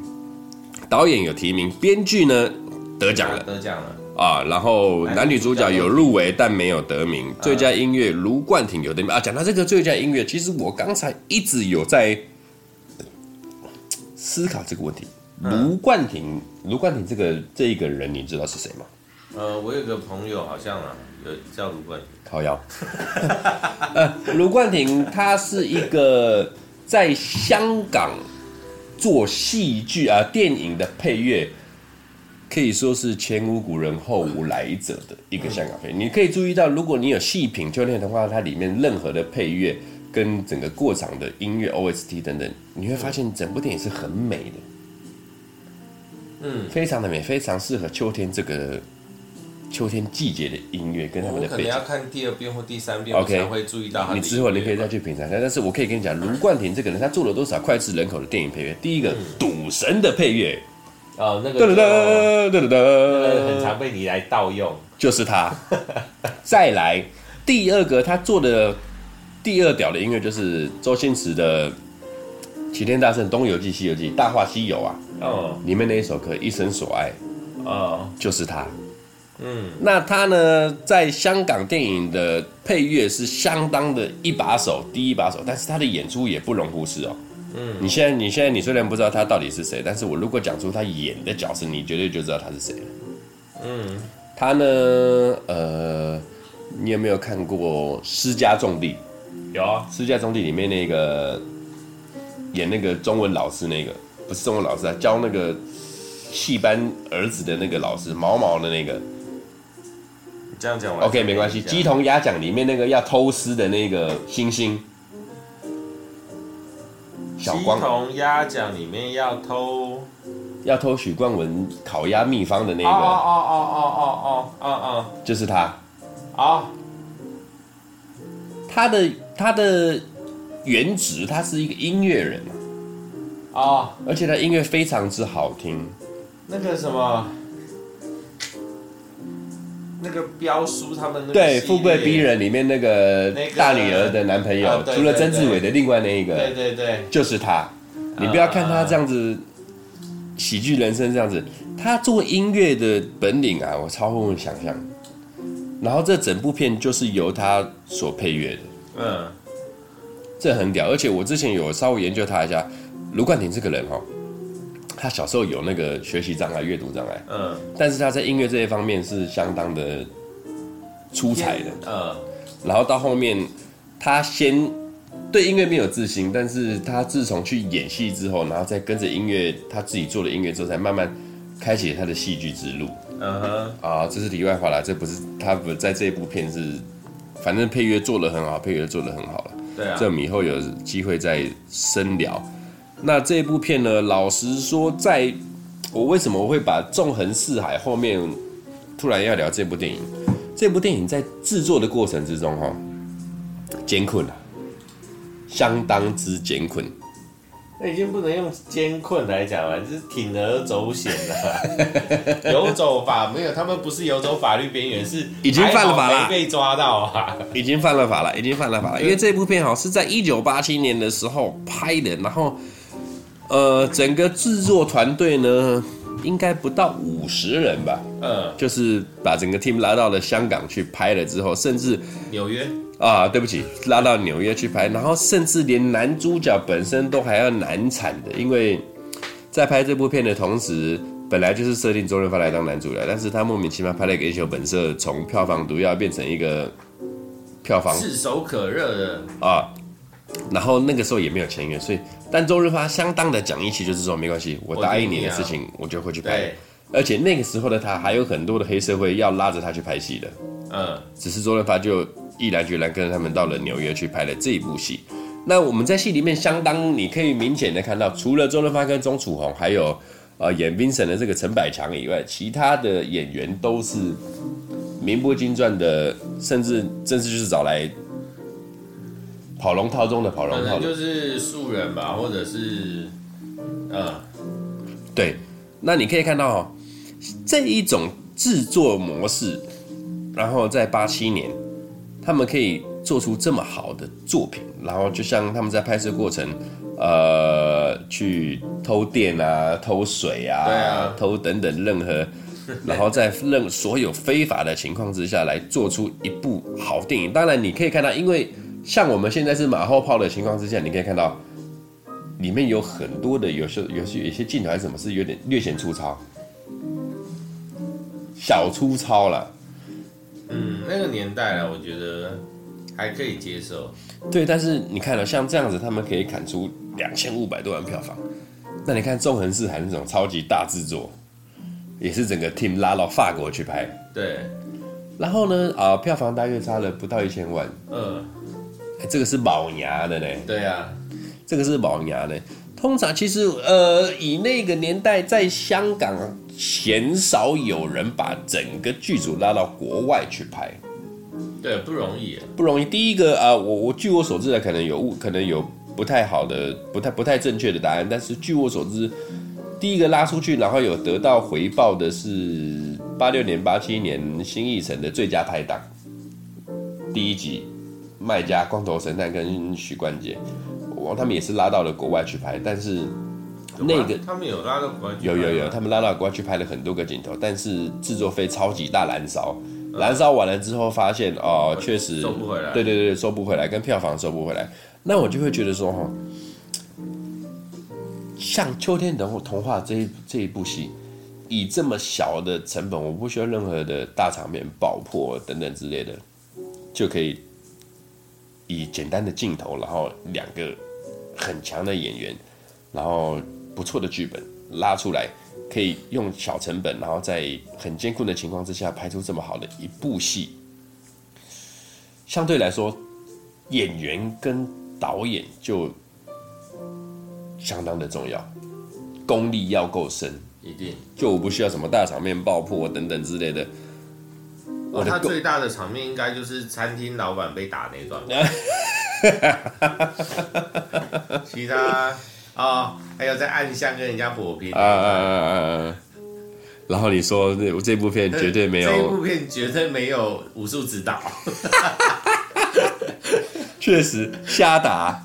导演有提名，编剧呢得奖了，得奖了啊。然后男女主角有入围，但没有得名。最佳音乐，卢冠廷有得名啊。讲到这个最佳音乐，其实我刚才一直有在思考这个问题。卢冠廷，卢冠廷这个这一个人，你知道是谁吗？呃，我有个朋友，好像啊，有叫卢冠廷。靠腰，<laughs> 呃，卢冠廷他是一个在香港做戏剧啊、电影的配乐，可以说是前无古人后无来者的一个香港配乐。你可以注意到，如果你有细品《秋天的话》，它里面任何的配乐跟整个过场的音乐 OST 等等，你会发现整部电影是很美的，嗯，非常的美，非常适合秋天这个。秋天季节的音乐跟他们的背景，我可能要看第二遍或第三遍，OK，才会注意到他。你之后你可以再去品尝一下。但是我可以跟你讲，卢冠廷这个人，他做了多少脍炙人口的电影配乐？第一个，赌神的配乐，哦，那个，噔噔噔噔噔噔，很常被你来盗用，就是他。<laughs> 再来，第二个他做的第二屌的音乐，就是周星驰的《齐天大圣》《东游记》《西游记》《大话西游》啊，哦，里面那一首歌《一生所爱》，哦，就是他。嗯，那他呢，在香港电影的配乐是相当的一把手，第一把手，但是他的演出也不容忽视哦。嗯，你现在，你现在，你虽然不知道他到底是谁，但是我如果讲出他演的角色，你绝对就知道他是谁了。嗯，他呢，呃，你有没有看过《私家重地》？有啊，《私家重地》里面那个演那个中文老师，那个不是中文老师啊，教那个戏班儿子的那个老师，毛毛的那个。这样讲，OK，没关系。鸡同鸭讲里面那个要偷师的那个星星，小光。鸡同鸭讲里面要偷要偷许冠文烤鸭秘方的那个，哦哦哦哦哦哦哦，就是他啊。他的他的原职，他是一个音乐人啊，而且他音乐非常之好听。那个什么？那个标书他们那个对《富贵逼人》里面那个大女儿的男朋友，那个啊、除了曾志伟的另外那一个，对对对，就是他。你不要看他这样子，喜剧人生这样子，他做音乐的本领啊，我超乎想象。然后这整部片就是由他所配乐的，嗯，这很屌。而且我之前有稍微研究他一下，卢冠廷这个人哦，他小时候有那个学习障碍、阅读障碍，嗯，但是他在音乐这一方面是相当的出彩的，嗯。然后到后面，他先对音乐没有自信，但是他自从去演戏之后，然后再跟着音乐，他自己做了音乐之后，才慢慢开启他的戏剧之路。嗯哼，啊，这是题外话啦，这不是他不在这一部片是，反正配乐做的很好，配乐做的很好了。对啊，这我们以后有机会再深聊。那这一部片呢，老实说在，在我为什么会把《纵横四海》后面突然要聊这部电影？这部电影在制作的过程之中，哈，艰困啊，相当之艰困。那已经不能用艰困来讲了，就是铤而走险了。<laughs> 游走法没有，他们不是游走法律边缘，是已经犯了法了，被抓到啊，已经犯了法了，已经犯了法了。因为这部片哈是在一九八七年的时候拍的，然后呃，整个制作团队呢应该不到五十人吧，嗯，就是把整个 team 拉到了香港去拍了之后，甚至纽约。啊，对不起，拉到纽约去拍，然后甚至连男主角本身都还要难产的，因为在拍这部片的同时，本来就是设定周润发来当男主角，但是他莫名其妙拍了一个《英雄本色》，从票房毒药变成一个票房炙手可热的啊，然后那个时候也没有签约，所以但周润发相当的讲义气，就是说没关系，我答应你的事情，我就会去拍，而且那个时候的他还有很多的黑社会要拉着他去拍戏的，嗯，只是周润发就。毅然决然跟着他们到了纽约去拍了这一部戏。那我们在戏里面相当，你可以明显的看到，除了周润发跟钟楚红，还有呃演 Vincent 的这个陈百强以外，其他的演员都是名不经传的，甚至甚至就是找来跑龙套中的跑龙套，就是素人吧，或者是呃，对。那你可以看到这一种制作模式，然后在八七年。他们可以做出这么好的作品，然后就像他们在拍摄过程，呃，去偷电啊、偷水啊、偷等等任何，<laughs> 然后在任所有非法的情况之下来做出一部好电影。当然，你可以看到，因为像我们现在是马后炮的情况之下，你可以看到里面有很多的有些有些有些镜头还是什么是有点略显粗糙，小粗糙了。嗯，那个年代啊，我觉得还可以接受。对，但是你看了像这样子，他们可以砍出两千五百多万票房。那你看《纵横四海》那种超级大制作，也是整个 team 拉到法国去拍。对。然后呢，啊、呃，票房大约差了不到一千万。嗯。这个是卯牙的呢。对啊，这个是卯牙的。通常其实，呃，以那个年代在香港。鲜少有人把整个剧组拉到国外去拍，对，不容易，不容易。第一个啊，我我据我所知的，可能有误，可能有不太好的、不太不太正确的答案。但是据我所知，第一个拉出去，然后有得到回报的是八六年、八七年新艺城的最佳拍档，第一集，麦嘉、光头神探跟许冠杰，我他们也是拉到了国外去拍，但是。那个他们有拉到国外，有有有，他们拉到国外去拍了很多个镜头，但是制作费超级大燃烧，燃烧完了之后发现哦，确实收不回来，对对对，收不回来，跟票房收不回来。那我就会觉得说哈，像《秋天的童话》这一这一部戏，以这么小的成本，我不需要任何的大场面爆破等等之类的，就可以以简单的镜头，然后两个很强的演员，然后。不错的剧本拉出来，可以用小成本，然后在很艰困的情况之下拍出这么好的一部戏。相对来说，演员跟导演就相当的重要，功力要够深，一定。就我不需要什么大场面爆破等等之类的。哦，他最大的场面应该就是餐厅老板被打那段。<laughs> 其他啊、哦，还有在暗巷跟人家火拼。啊啊啊啊啊！然后你说这这部片绝对没有，这部片绝对没有武术指导。<laughs> 确实瞎打，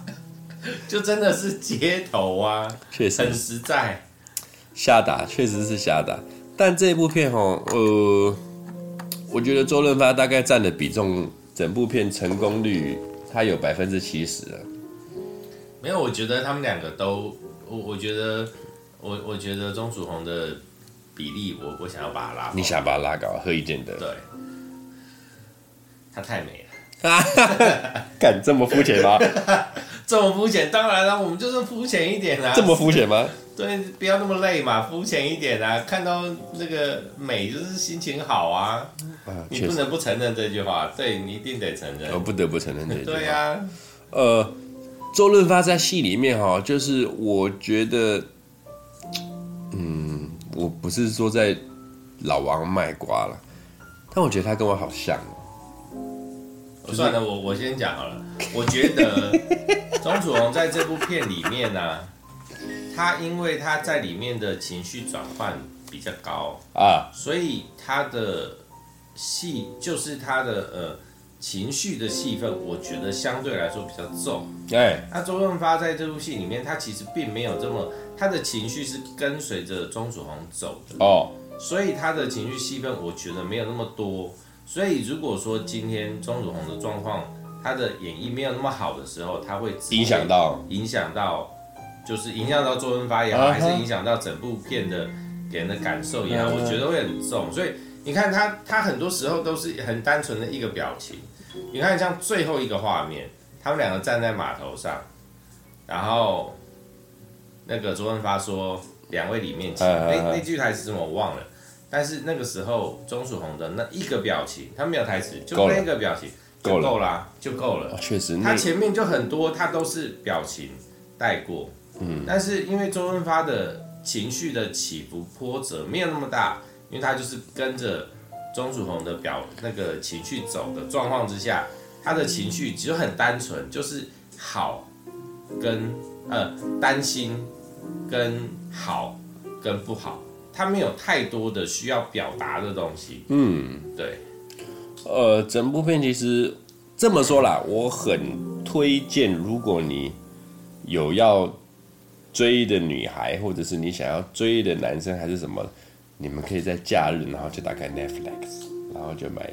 就真的是街头啊，确实很实在。瞎打确实是瞎打，但这部片哦，呃。我觉得周润发大概占的比重，整部片成功率他有百分之七十了。没有，我觉得他们两个都，我我觉得，我我觉得钟楚红的比例，我我想要把他拉高。你想把他拉高，何以见得？对，她太美了。<laughs> 敢这么肤浅吗？<laughs> 这么肤浅？当然了，我们就是肤浅一点啊。这么肤浅吗？对，不要那么累嘛，肤浅一点啊！看到那个美，就是心情好啊。啊你不能不承认这句话，对，你一定得承认。我不得不承认这句话。对呀、啊，呃，周润发在戏里面哈，就是我觉得，嗯，我不是说在老王卖瓜了，但我觉得他跟我好像。就是、算了，我我先讲好了。我觉得钟楚红在这部片里面呢、啊。他因为他在里面的情绪转换比较高啊，所以他的戏就是他的呃情绪的戏份，我觉得相对来说比较重。对，那周润发在这部戏里面，他其实并没有这么，他的情绪是跟随着钟楚红走的哦，所以他的情绪戏份我觉得没有那么多。所以如果说今天钟楚红的状况，他的演绎没有那么好的时候，他会影响到影响到。就是影响到周润发也好，还是影响到整部片的给人的感受也好，我觉得会很重。所以你看他，他很多时候都是很单纯的一个表情。你看像最后一个画面，他们两个站在码头上，然后那个周润发说：“两位里面请。”那那句台词我忘了，但是那个时候钟楚红的那一个表情，他没有台词，就那个表情就够了，就够了。确实，他前面就很多，他都是表情带过。嗯，但是因为周润发的情绪的起伏波折没有那么大，因为他就是跟着钟楚红的表那个情绪走的状况之下，他的情绪只有很单纯，就是好跟呃担心跟好跟不好，他没有太多的需要表达的东西。嗯，对。呃，整部片其实这么说啦，我很推荐，如果你有要。追的女孩，或者是你想要追的男生，还是什么？你们可以在假日，然后就打开 Netflix，然后就买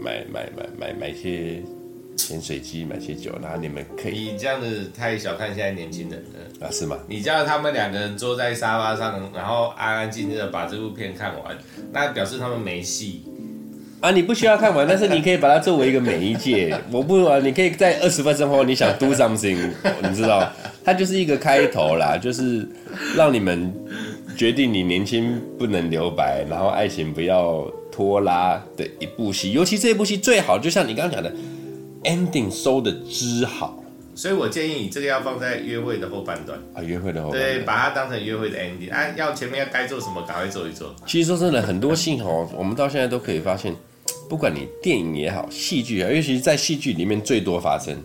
买买买买买些潜水机，买些酒，然后你们可以。你这样子太小看现在年轻人了啊？是吗？你叫他们两个人坐在沙发上，然后安安静静的把这部片看完，那表示他们没戏。啊，你不需要看完，但是你可以把它作为一个媒介。<laughs> 我不啊，你可以在二十分钟后，你想 do something，你知道，它就是一个开头啦，就是让你们决定你年轻不能留白，然后爱情不要拖拉的一部戏。尤其这部戏最好，就像你刚刚讲的，ending 收的之好。所以我建议你这个要放在约会的后半段啊，约会的后半段，对，把它当成约会的 ending 啊，要前面要该做什么，赶快做一做。其实说真的，很多信哦，我们到现在都可以发现。不管你电影也好，戏剧也好，尤其是在戏剧里面最多发生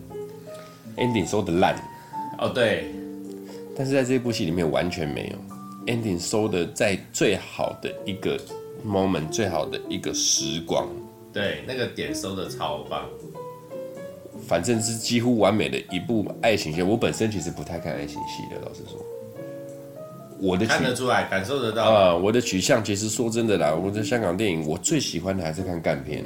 ending 收的烂哦，对。但是在这部戏里面完全没有 ending 收的在最好的一个 moment，最好的一个时光。对，那个点收的超棒。反正是几乎完美的一部爱情戏。我本身其实不太看爱情戏的，老实说。我的看得出来，感受得到啊、呃！我的取向其实说真的啦，我在香港电影，我最喜欢的还是看干片。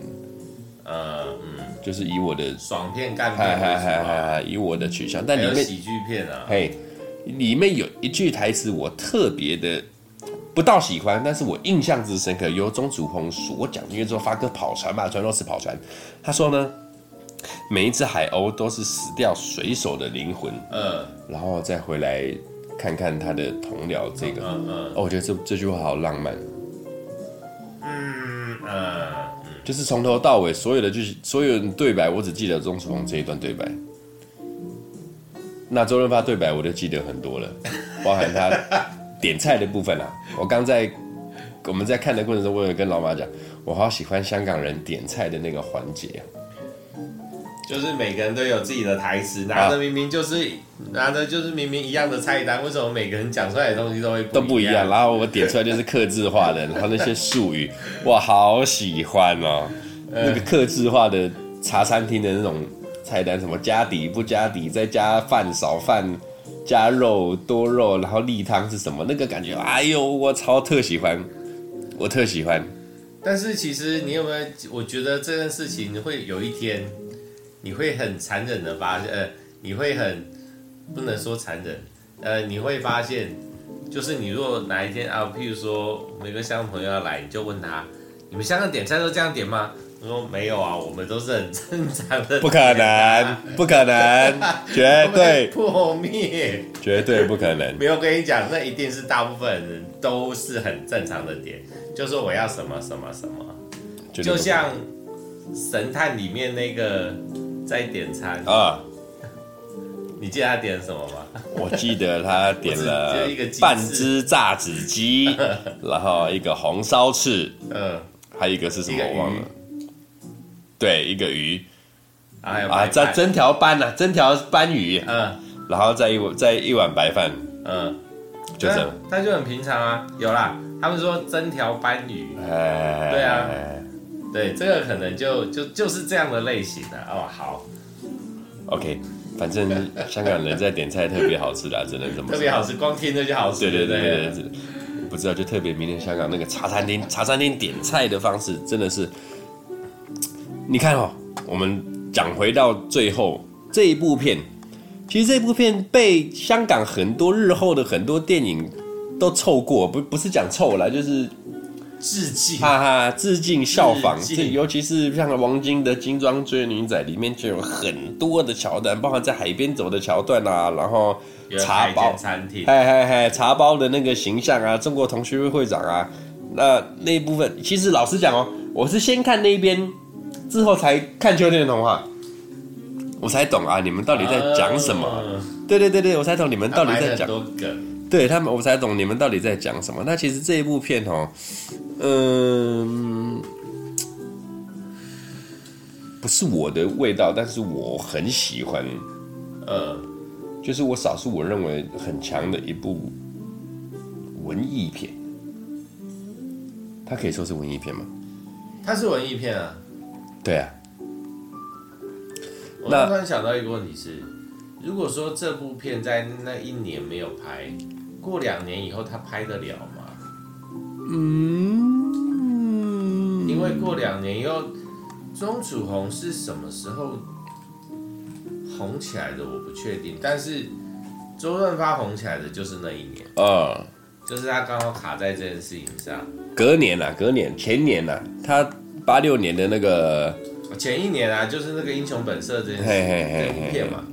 呃嗯，就是以我的爽片干片嗨嗨嗨，以我的取向，但里面喜剧片啊，嘿，里面有一句台词我特别的不到喜欢，但是我印象之深刻，由钟楚红所讲，因为说发哥跑船嘛，船都是跑船。他说呢，每一只海鸥都是死掉水手的灵魂，嗯、呃，然后再回来。看看他的同僚这个，嗯嗯，哦，我觉得这这句话好浪漫，嗯嗯，就是从头到尾所有的剧，所有的对白，我只记得钟楚红这一段对白。那周润发对白我就记得很多了，<laughs> 包含他点菜的部分啊。我刚在我们在看的过程中，我有跟老马讲，我好喜欢香港人点菜的那个环节就是每个人都有自己的台词，拿着明明就是、啊、拿着就是明明一样的菜单，为什么每个人讲出来的东西都会不都不一样？然后我点出来就是客制化的，然后那些术语，<laughs> 哇，好喜欢哦！嗯、那个客制化的茶餐厅的那种菜单，什么加底不加底，再加饭少饭，加肉多肉，然后例汤是什么？那个感觉，哎呦，我超特喜欢，我特喜欢。但是其实你有没有？我觉得这件事情会有一天。你会很残忍的发现，呃，你会很不能说残忍，呃，你会发现，就是你如果哪一天啊，譬如说每个香港朋友要来，你就问他，你们香港点菜都这样点吗？他说没有啊，我们都是很正常的。<laughs> 不可能，不可能，绝对破灭，绝对不可能。没有跟你讲，那一定是大部分人都是很正常的点，就说我要什么什么什么，就像神探里面那个。在点餐。啊！你记得他点什么吗？我记得他点了 <laughs> 半只炸子鸡，<laughs> 然后一个红烧翅，嗯，还有一个是什么我忘了。对，一个鱼，啊，再蒸条斑呐，蒸条斑鱼，嗯，然后再一碗再一碗白饭，嗯，就这样，他就很平常啊。有啦，他们说蒸条斑鱼，哎，对啊。对，这个可能就就就是这样的类型的哦。好，OK，反正香港人在点菜特别好吃的，只能这么。特别好吃，光听着就好吃。对对对对对，我不知道，就特别明天香港那个茶餐厅，茶餐厅点菜的方式真的是，你看哦，我们讲回到最后这一部片，其实这部片被香港很多日后的很多电影都凑过，不不是讲凑了，就是。致敬，哈哈，致敬效仿，这尤其是像王晶的《精装追女仔》里面就有很多的桥段，包含在海边走的桥段啊，然后茶包餐厅，嘿嘿嘿，茶包的那个形象啊，中国同学会会长啊，那那一部分其实老实讲哦，我是先看那边，之后才看《秋天的童话》，我才懂啊，你们到底在讲什么？对对对，我才懂你们到底在讲。对他们，我才懂你们到底在讲什么。那其实这一部片哦，嗯，不是我的味道，但是我很喜欢。呃，就是我少数我认为很强的一部文艺片。它可以说是文艺片吗？它是文艺片啊。对啊。我突然想到一个问题是，如果说这部片在那一年没有拍。过两年以后，他拍得了吗？嗯，因为过两年以后，钟楚红是什么时候红起来的？我不确定。但是周润发红起来的就是那一年哦，就是他刚好卡在这件事情上。隔年啊，隔年前年啊，他八六年的那个前一年啊，就是那个《英雄本色》这件事这部片嘛，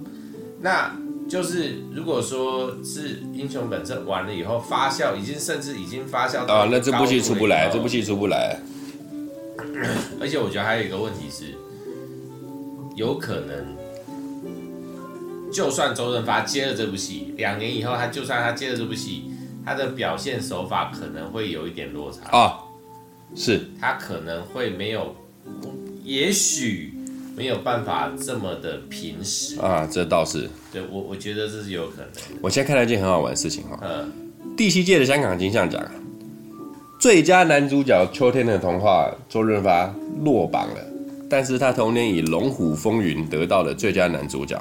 那。就是如果说是英雄本色完了以后发酵，已经甚至已经发酵到啊，那这部戏出不来，这部戏出不来。<coughs> 而且我觉得还有一个问题是，有可能，就算周润发接了这部戏，两年以后他就算他接了这部戏，他的表现手法可能会有一点落差啊，是他可能会没有，也许。没有办法这么的平实啊，这倒是对我，我觉得这是有可能。我现在看到一件很好玩的事情哈，嗯，第七届的香港金像奖最佳男主角《秋天的童话》周润发落榜了，但是他同年以《龙虎风云》得到了最佳男主角，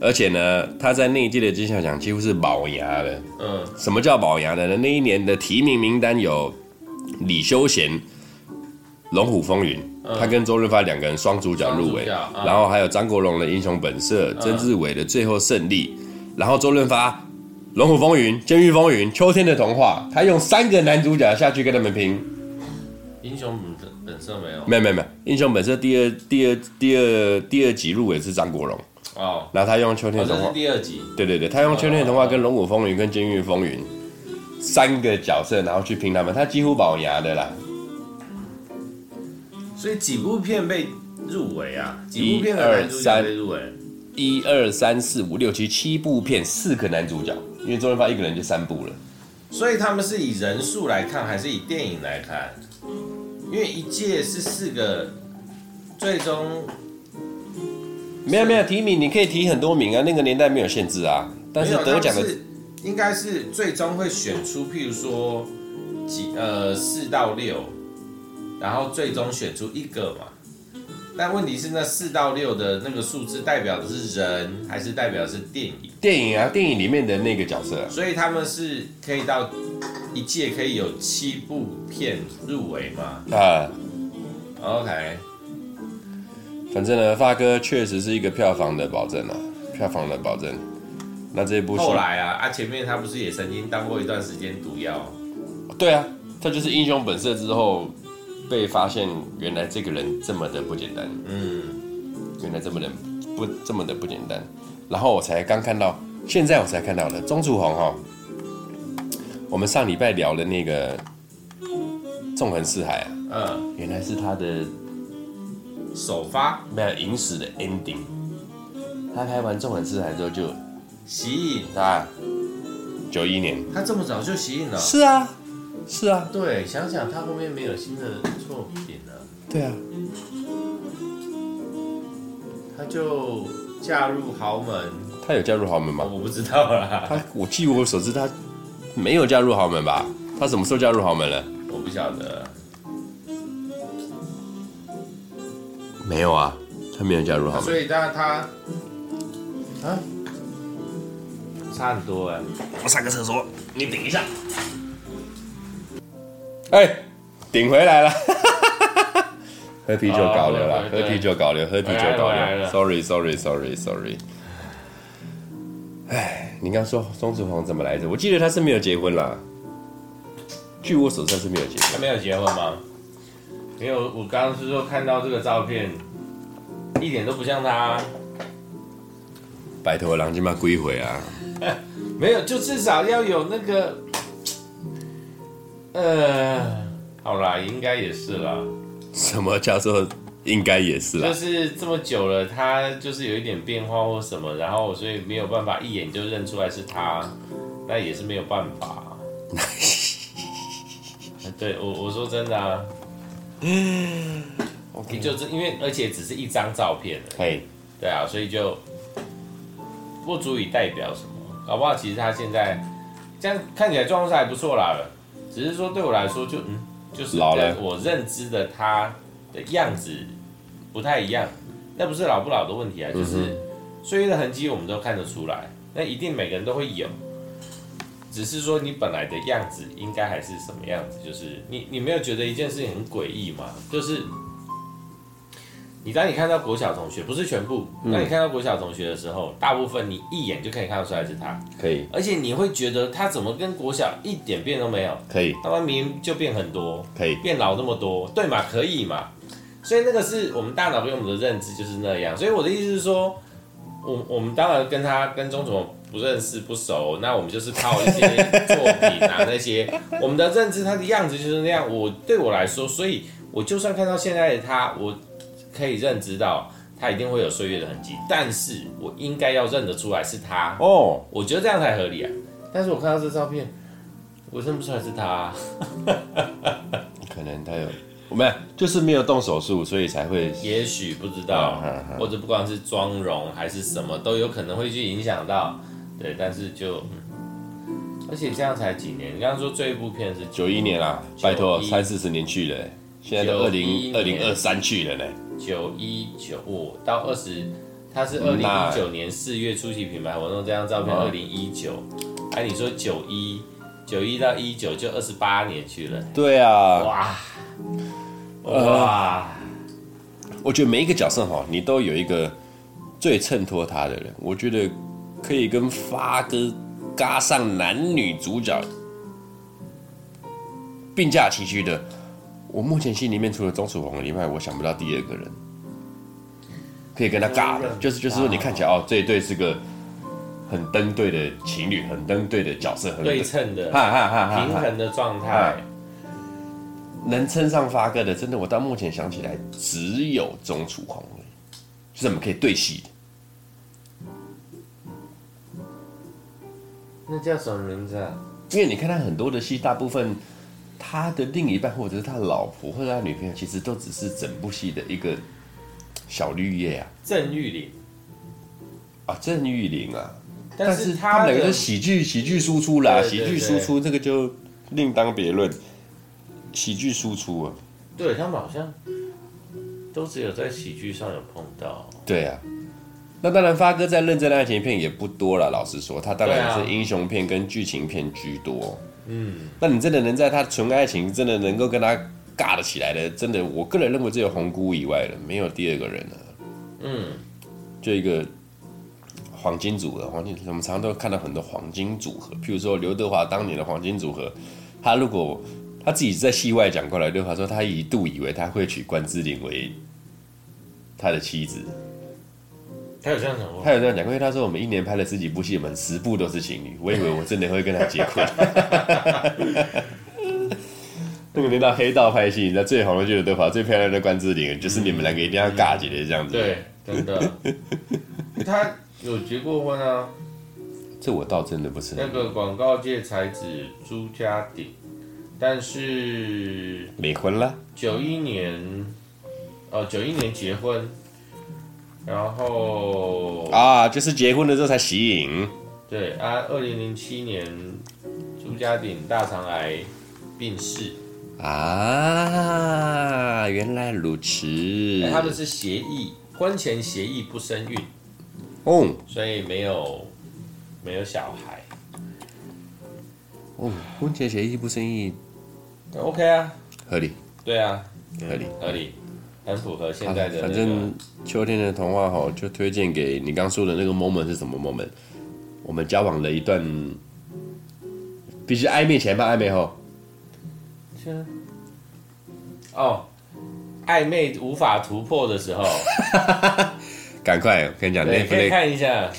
而且呢，他在那一届的金像奖几乎是保牙的。嗯，什么叫保牙的呢？那一年的提名名单有李修贤，《龙虎风云》。他跟周润发两个人双主角入围，然后还有张国荣的《英雄本色》，曾志伟的《最后胜利》，然后周润发《龙虎风云》《监狱风云》《秋天的童话》，他用三个男主角下去跟他们拼。英雄本本色没有，没有没有没有，《英雄本色》第二第二第二第二集入围是张国荣哦，然后他用《秋天的童话》第二集，对对对，他用《秋天的童话》跟《龙虎风云》跟《监狱风云》三个角色，然后去拼他们，他几乎保牙的啦。所以几部片被入围啊？几部片的男主角被入围？一二三四五六七七部片，四个男主角，因为周润发一个人就三部了。所以他们是以人数来看，还是以电影来看？因为一届是四个，最终没有没有提名，你可以提很多名啊，那个年代没有限制啊。但是得奖的是应该是最终会选出，譬如说几呃四到六，然后最终选出一个嘛。但问题是，那四到六的那个数字代表的是人，还是代表的是电影？电影啊，电影里面的那个角色。所以他们是可以到一届可以有七部片入围嘛？啊，OK。反正呢，发哥确实是一个票房的保证啊，票房的保证。那这部后来啊啊，前面他不是也曾经当过一段时间毒药？对啊，他就是英雄本色之后。被发现，原来这个人这么的不简单。嗯，原来这么的不这么的不简单。然后我才刚看到，现在我才看到的钟楚红哈。我们上礼拜聊的那个《纵横四海》啊，嗯，原来是他的首发，没有影史的 ending。他拍完《纵横四海》之后就息影啊，九一年，他这么早就息影了？是啊。是啊，对，想想他后面没有新的作品了。对啊，他就嫁入豪门。他有嫁入豪门吗？我不知道啦。他，我据我所知，他没有嫁入豪门吧？他什么时候嫁入豪门了？我不晓得。没有啊，他没有嫁入豪门。所以他他啊，差很多哎。我上个厕所，你等一下。哎，顶回来了，<laughs> 喝啤酒搞流了，喝啤酒搞流，喝啤酒搞流。Sorry，Sorry，Sorry，Sorry。哎，你刚说钟子红怎么来着？我记得他是没有结婚啦。据我所知是没有结婚。他没有结婚吗？没有，我刚刚是说看到这个照片，一点都不像他。拜托，郎今嘛归回啊？<laughs> 没有，就至少要有那个。呃，好啦，应该也是啦。什么叫做应该也是啦？就是这么久了，他就是有一点变化或什么，然后所以没有办法一眼就认出来是他，那也是没有办法。对我我说真的啊，嗯，OK，就是因为而且只是一张照片，嘿，对啊，所以就不足以代表什么，搞不好其实他现在这样看起来状态还不错啦。只是说对我来说就嗯，就是跟我认知的他的样子不太一样，那不是老不老的问题啊，就是岁月的痕迹我们都看得出来，那一定每个人都会有，只是说你本来的样子应该还是什么样子，就是你你没有觉得一件事情很诡异吗？就是。你当你看到国小同学，不是全部，当你看到国小同学的时候，大部分你一眼就可以看得出来是他，可以，而且你会觉得他怎么跟国小一点变都没有，可以，他明明就变很多，可以，变老那么多，对嘛？可以嘛？所以那个是我们大脑给我们的认知就是那样，所以我的意思是说，我我们当然跟他跟钟总不认识不熟，那我们就是靠一些作品啊那些，<laughs> 我们的认知他的样子就是那样，我对我来说，所以我就算看到现在的他，我。可以认知到他一定会有岁月的痕迹，但是我应该要认得出来是他哦，oh. 我觉得这样才合理啊。但是我看到这照片，我认不出来是他啊。<laughs> 可能他有，我们就是没有动手术，所以才会。也许不知道，或者不管是妆容还是什么，都有可能会去影响到。对，但是就，嗯，而且这样才几年？你刚刚说这一部片是九一年啦，拜托三四十年去了，现在都二零二零二三去了呢。九一九，五到二十，他是二零一九年四月出席品牌活动，这张照片二零一九，哎，你说九一九一到一九就二十八年去了，对啊，哇。哇，我觉得每一个角色哈，你都有一个最衬托他的人，我觉得可以跟发哥嘎上男女主角并驾齐驱的。我目前心里面除了钟楚红以外，我想不到第二个人可以跟他尬的，就是就是说你看起来哦，这一对是个很登对的情侣，很登对的角色，很对称的哈哈，平衡的状态，能称上发哥的，真的我到目前想起来只有钟楚红，就是我们可以对戏的。那叫什么名字啊？因为你看他很多的戏，大部分他的另一半或者是他老婆或者他女朋友，其实都只是整部戏的一个小绿叶啊。郑玉玲啊，郑玉玲啊，但是他，他们两个是喜剧喜剧输出啦，喜剧输出这个就另当别论。喜剧输出啊，对他们好像都只有在喜剧上有碰到。对啊。那当然，发哥在认真的爱情片也不多了。老实说，他当然是英雄片跟剧情片居多。嗯，那你真的能在他纯爱情真的能够跟他尬得起来的，真的，我个人认为只有红姑以外了，没有第二个人了。嗯，就一个黄金组合，黄金我们常常都看到很多黄金组合，譬如说刘德华当年的黄金组合，他如果他自己在戏外讲过来，刘德华说他一度以为他会娶关之琳为他的妻子。他有这样讲过，他有这样讲过，因为他说我们一年拍了十几部戏，我们十部都是情侣。我以为我真的会跟他结婚。<laughs> 那个连到黑道拍戏，你知道最红的就是德华，最漂亮的关之琳，就是你们两个一定要尬起来这样子。对，真的。他有结过婚啊？这我倒真的不知道。那个广告界才子朱家鼎，但是离婚了。九一年，哦，九一年结婚。然后啊，就是结婚的时候才吸引。对啊，二零零七年朱家鼎大肠癌病逝。啊，原来如此。他们是协议，婚前协议不生育。哦，所以没有没有小孩。哦，婚前协议不生育，OK 啊，合理。对啊，合理合理。很符合现在的、那个。反正秋天的童话哈，就推荐给你刚说的那个 moment 是什么 moment？我们交往了一段，必须暧昧前吧，暧昧后。哦，暧昧无法突破的时候，<laughs> 赶快我跟你讲，对，可以看一下。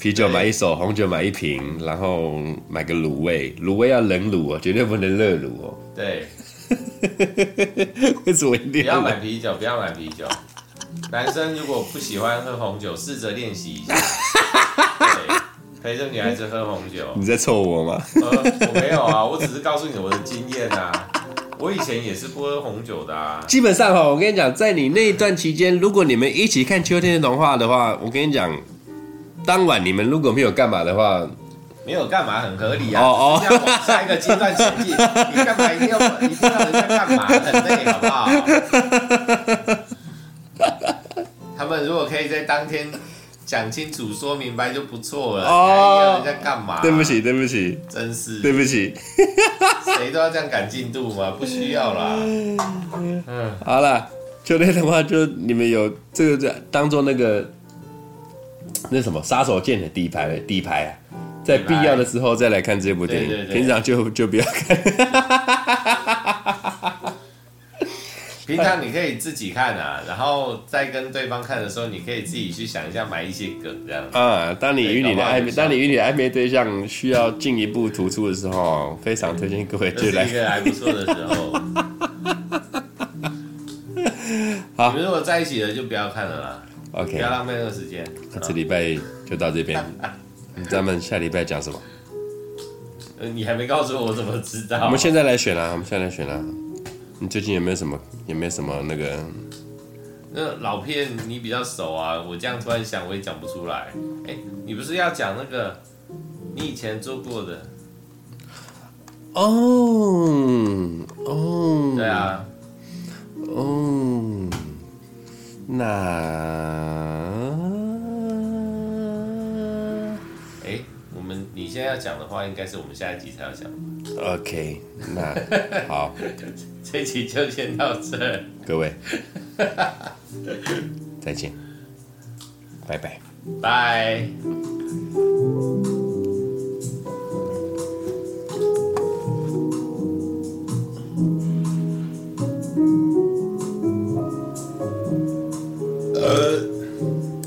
啤酒买一手，红酒买一瓶，然后买个卤味，卤味要冷卤哦，绝对不能热卤哦。对。<laughs> 为什么一定不要买啤酒？不要买啤酒。男生如果不喜欢喝红酒，试着练习一下。<laughs> 对，陪着女孩子喝红酒。你在臭我吗？呃，我没有啊，我只是告诉你我的经验啊。我以前也是不喝红酒的啊。基本上哈，我跟你讲，在你那一段期间，如果你们一起看秋天的童话的话，我跟你讲，当晚你们如果没有干嘛的话。没有干嘛，很合理啊。哦哦，要往下一个阶段前进，你干嘛一定要一定要人家干嘛？很累，好不好？<laughs> 他们如果可以在当天讲清楚、说明白就不错了。哦，要人家干嘛？对不起，对不起，真是对不起。<laughs> 谁都要这样赶进度吗？不需要啦。<laughs> 嗯，好了，就那的话，就你们有这个这当做那个那什么杀手锏的底牌底牌啊。在必要的时候再来看这部电影，对对对，平常就就不要看。<laughs> 平常你可以自己看啊，然后再跟对方看的时候，你可以自己去想一下，买一些梗这样。啊，当你与你的暧昧，当你与你的暧昧对象需要进一步突出的时候，非常推荐各位就来。是一个还不错的时候。<laughs> 好，你们如果在一起了，就不要看了啦。OK，不要浪费那个时间。那这礼拜就到这边。<laughs> 咱们下礼拜讲什么？呃，你还没告诉我，我怎么知道？我们现在来选啊，我们现在来选啊。你最近有没有什么？有没有什么那个？那老片你比较熟啊，我这样突然想，我也讲不出来。哎，你不是要讲那个你以前做过的？哦哦，对啊，哦，那。现在要讲的话，应该是我们下一集才要讲。OK，那好，<laughs> 这集就先到这。各位，再见，拜拜，拜。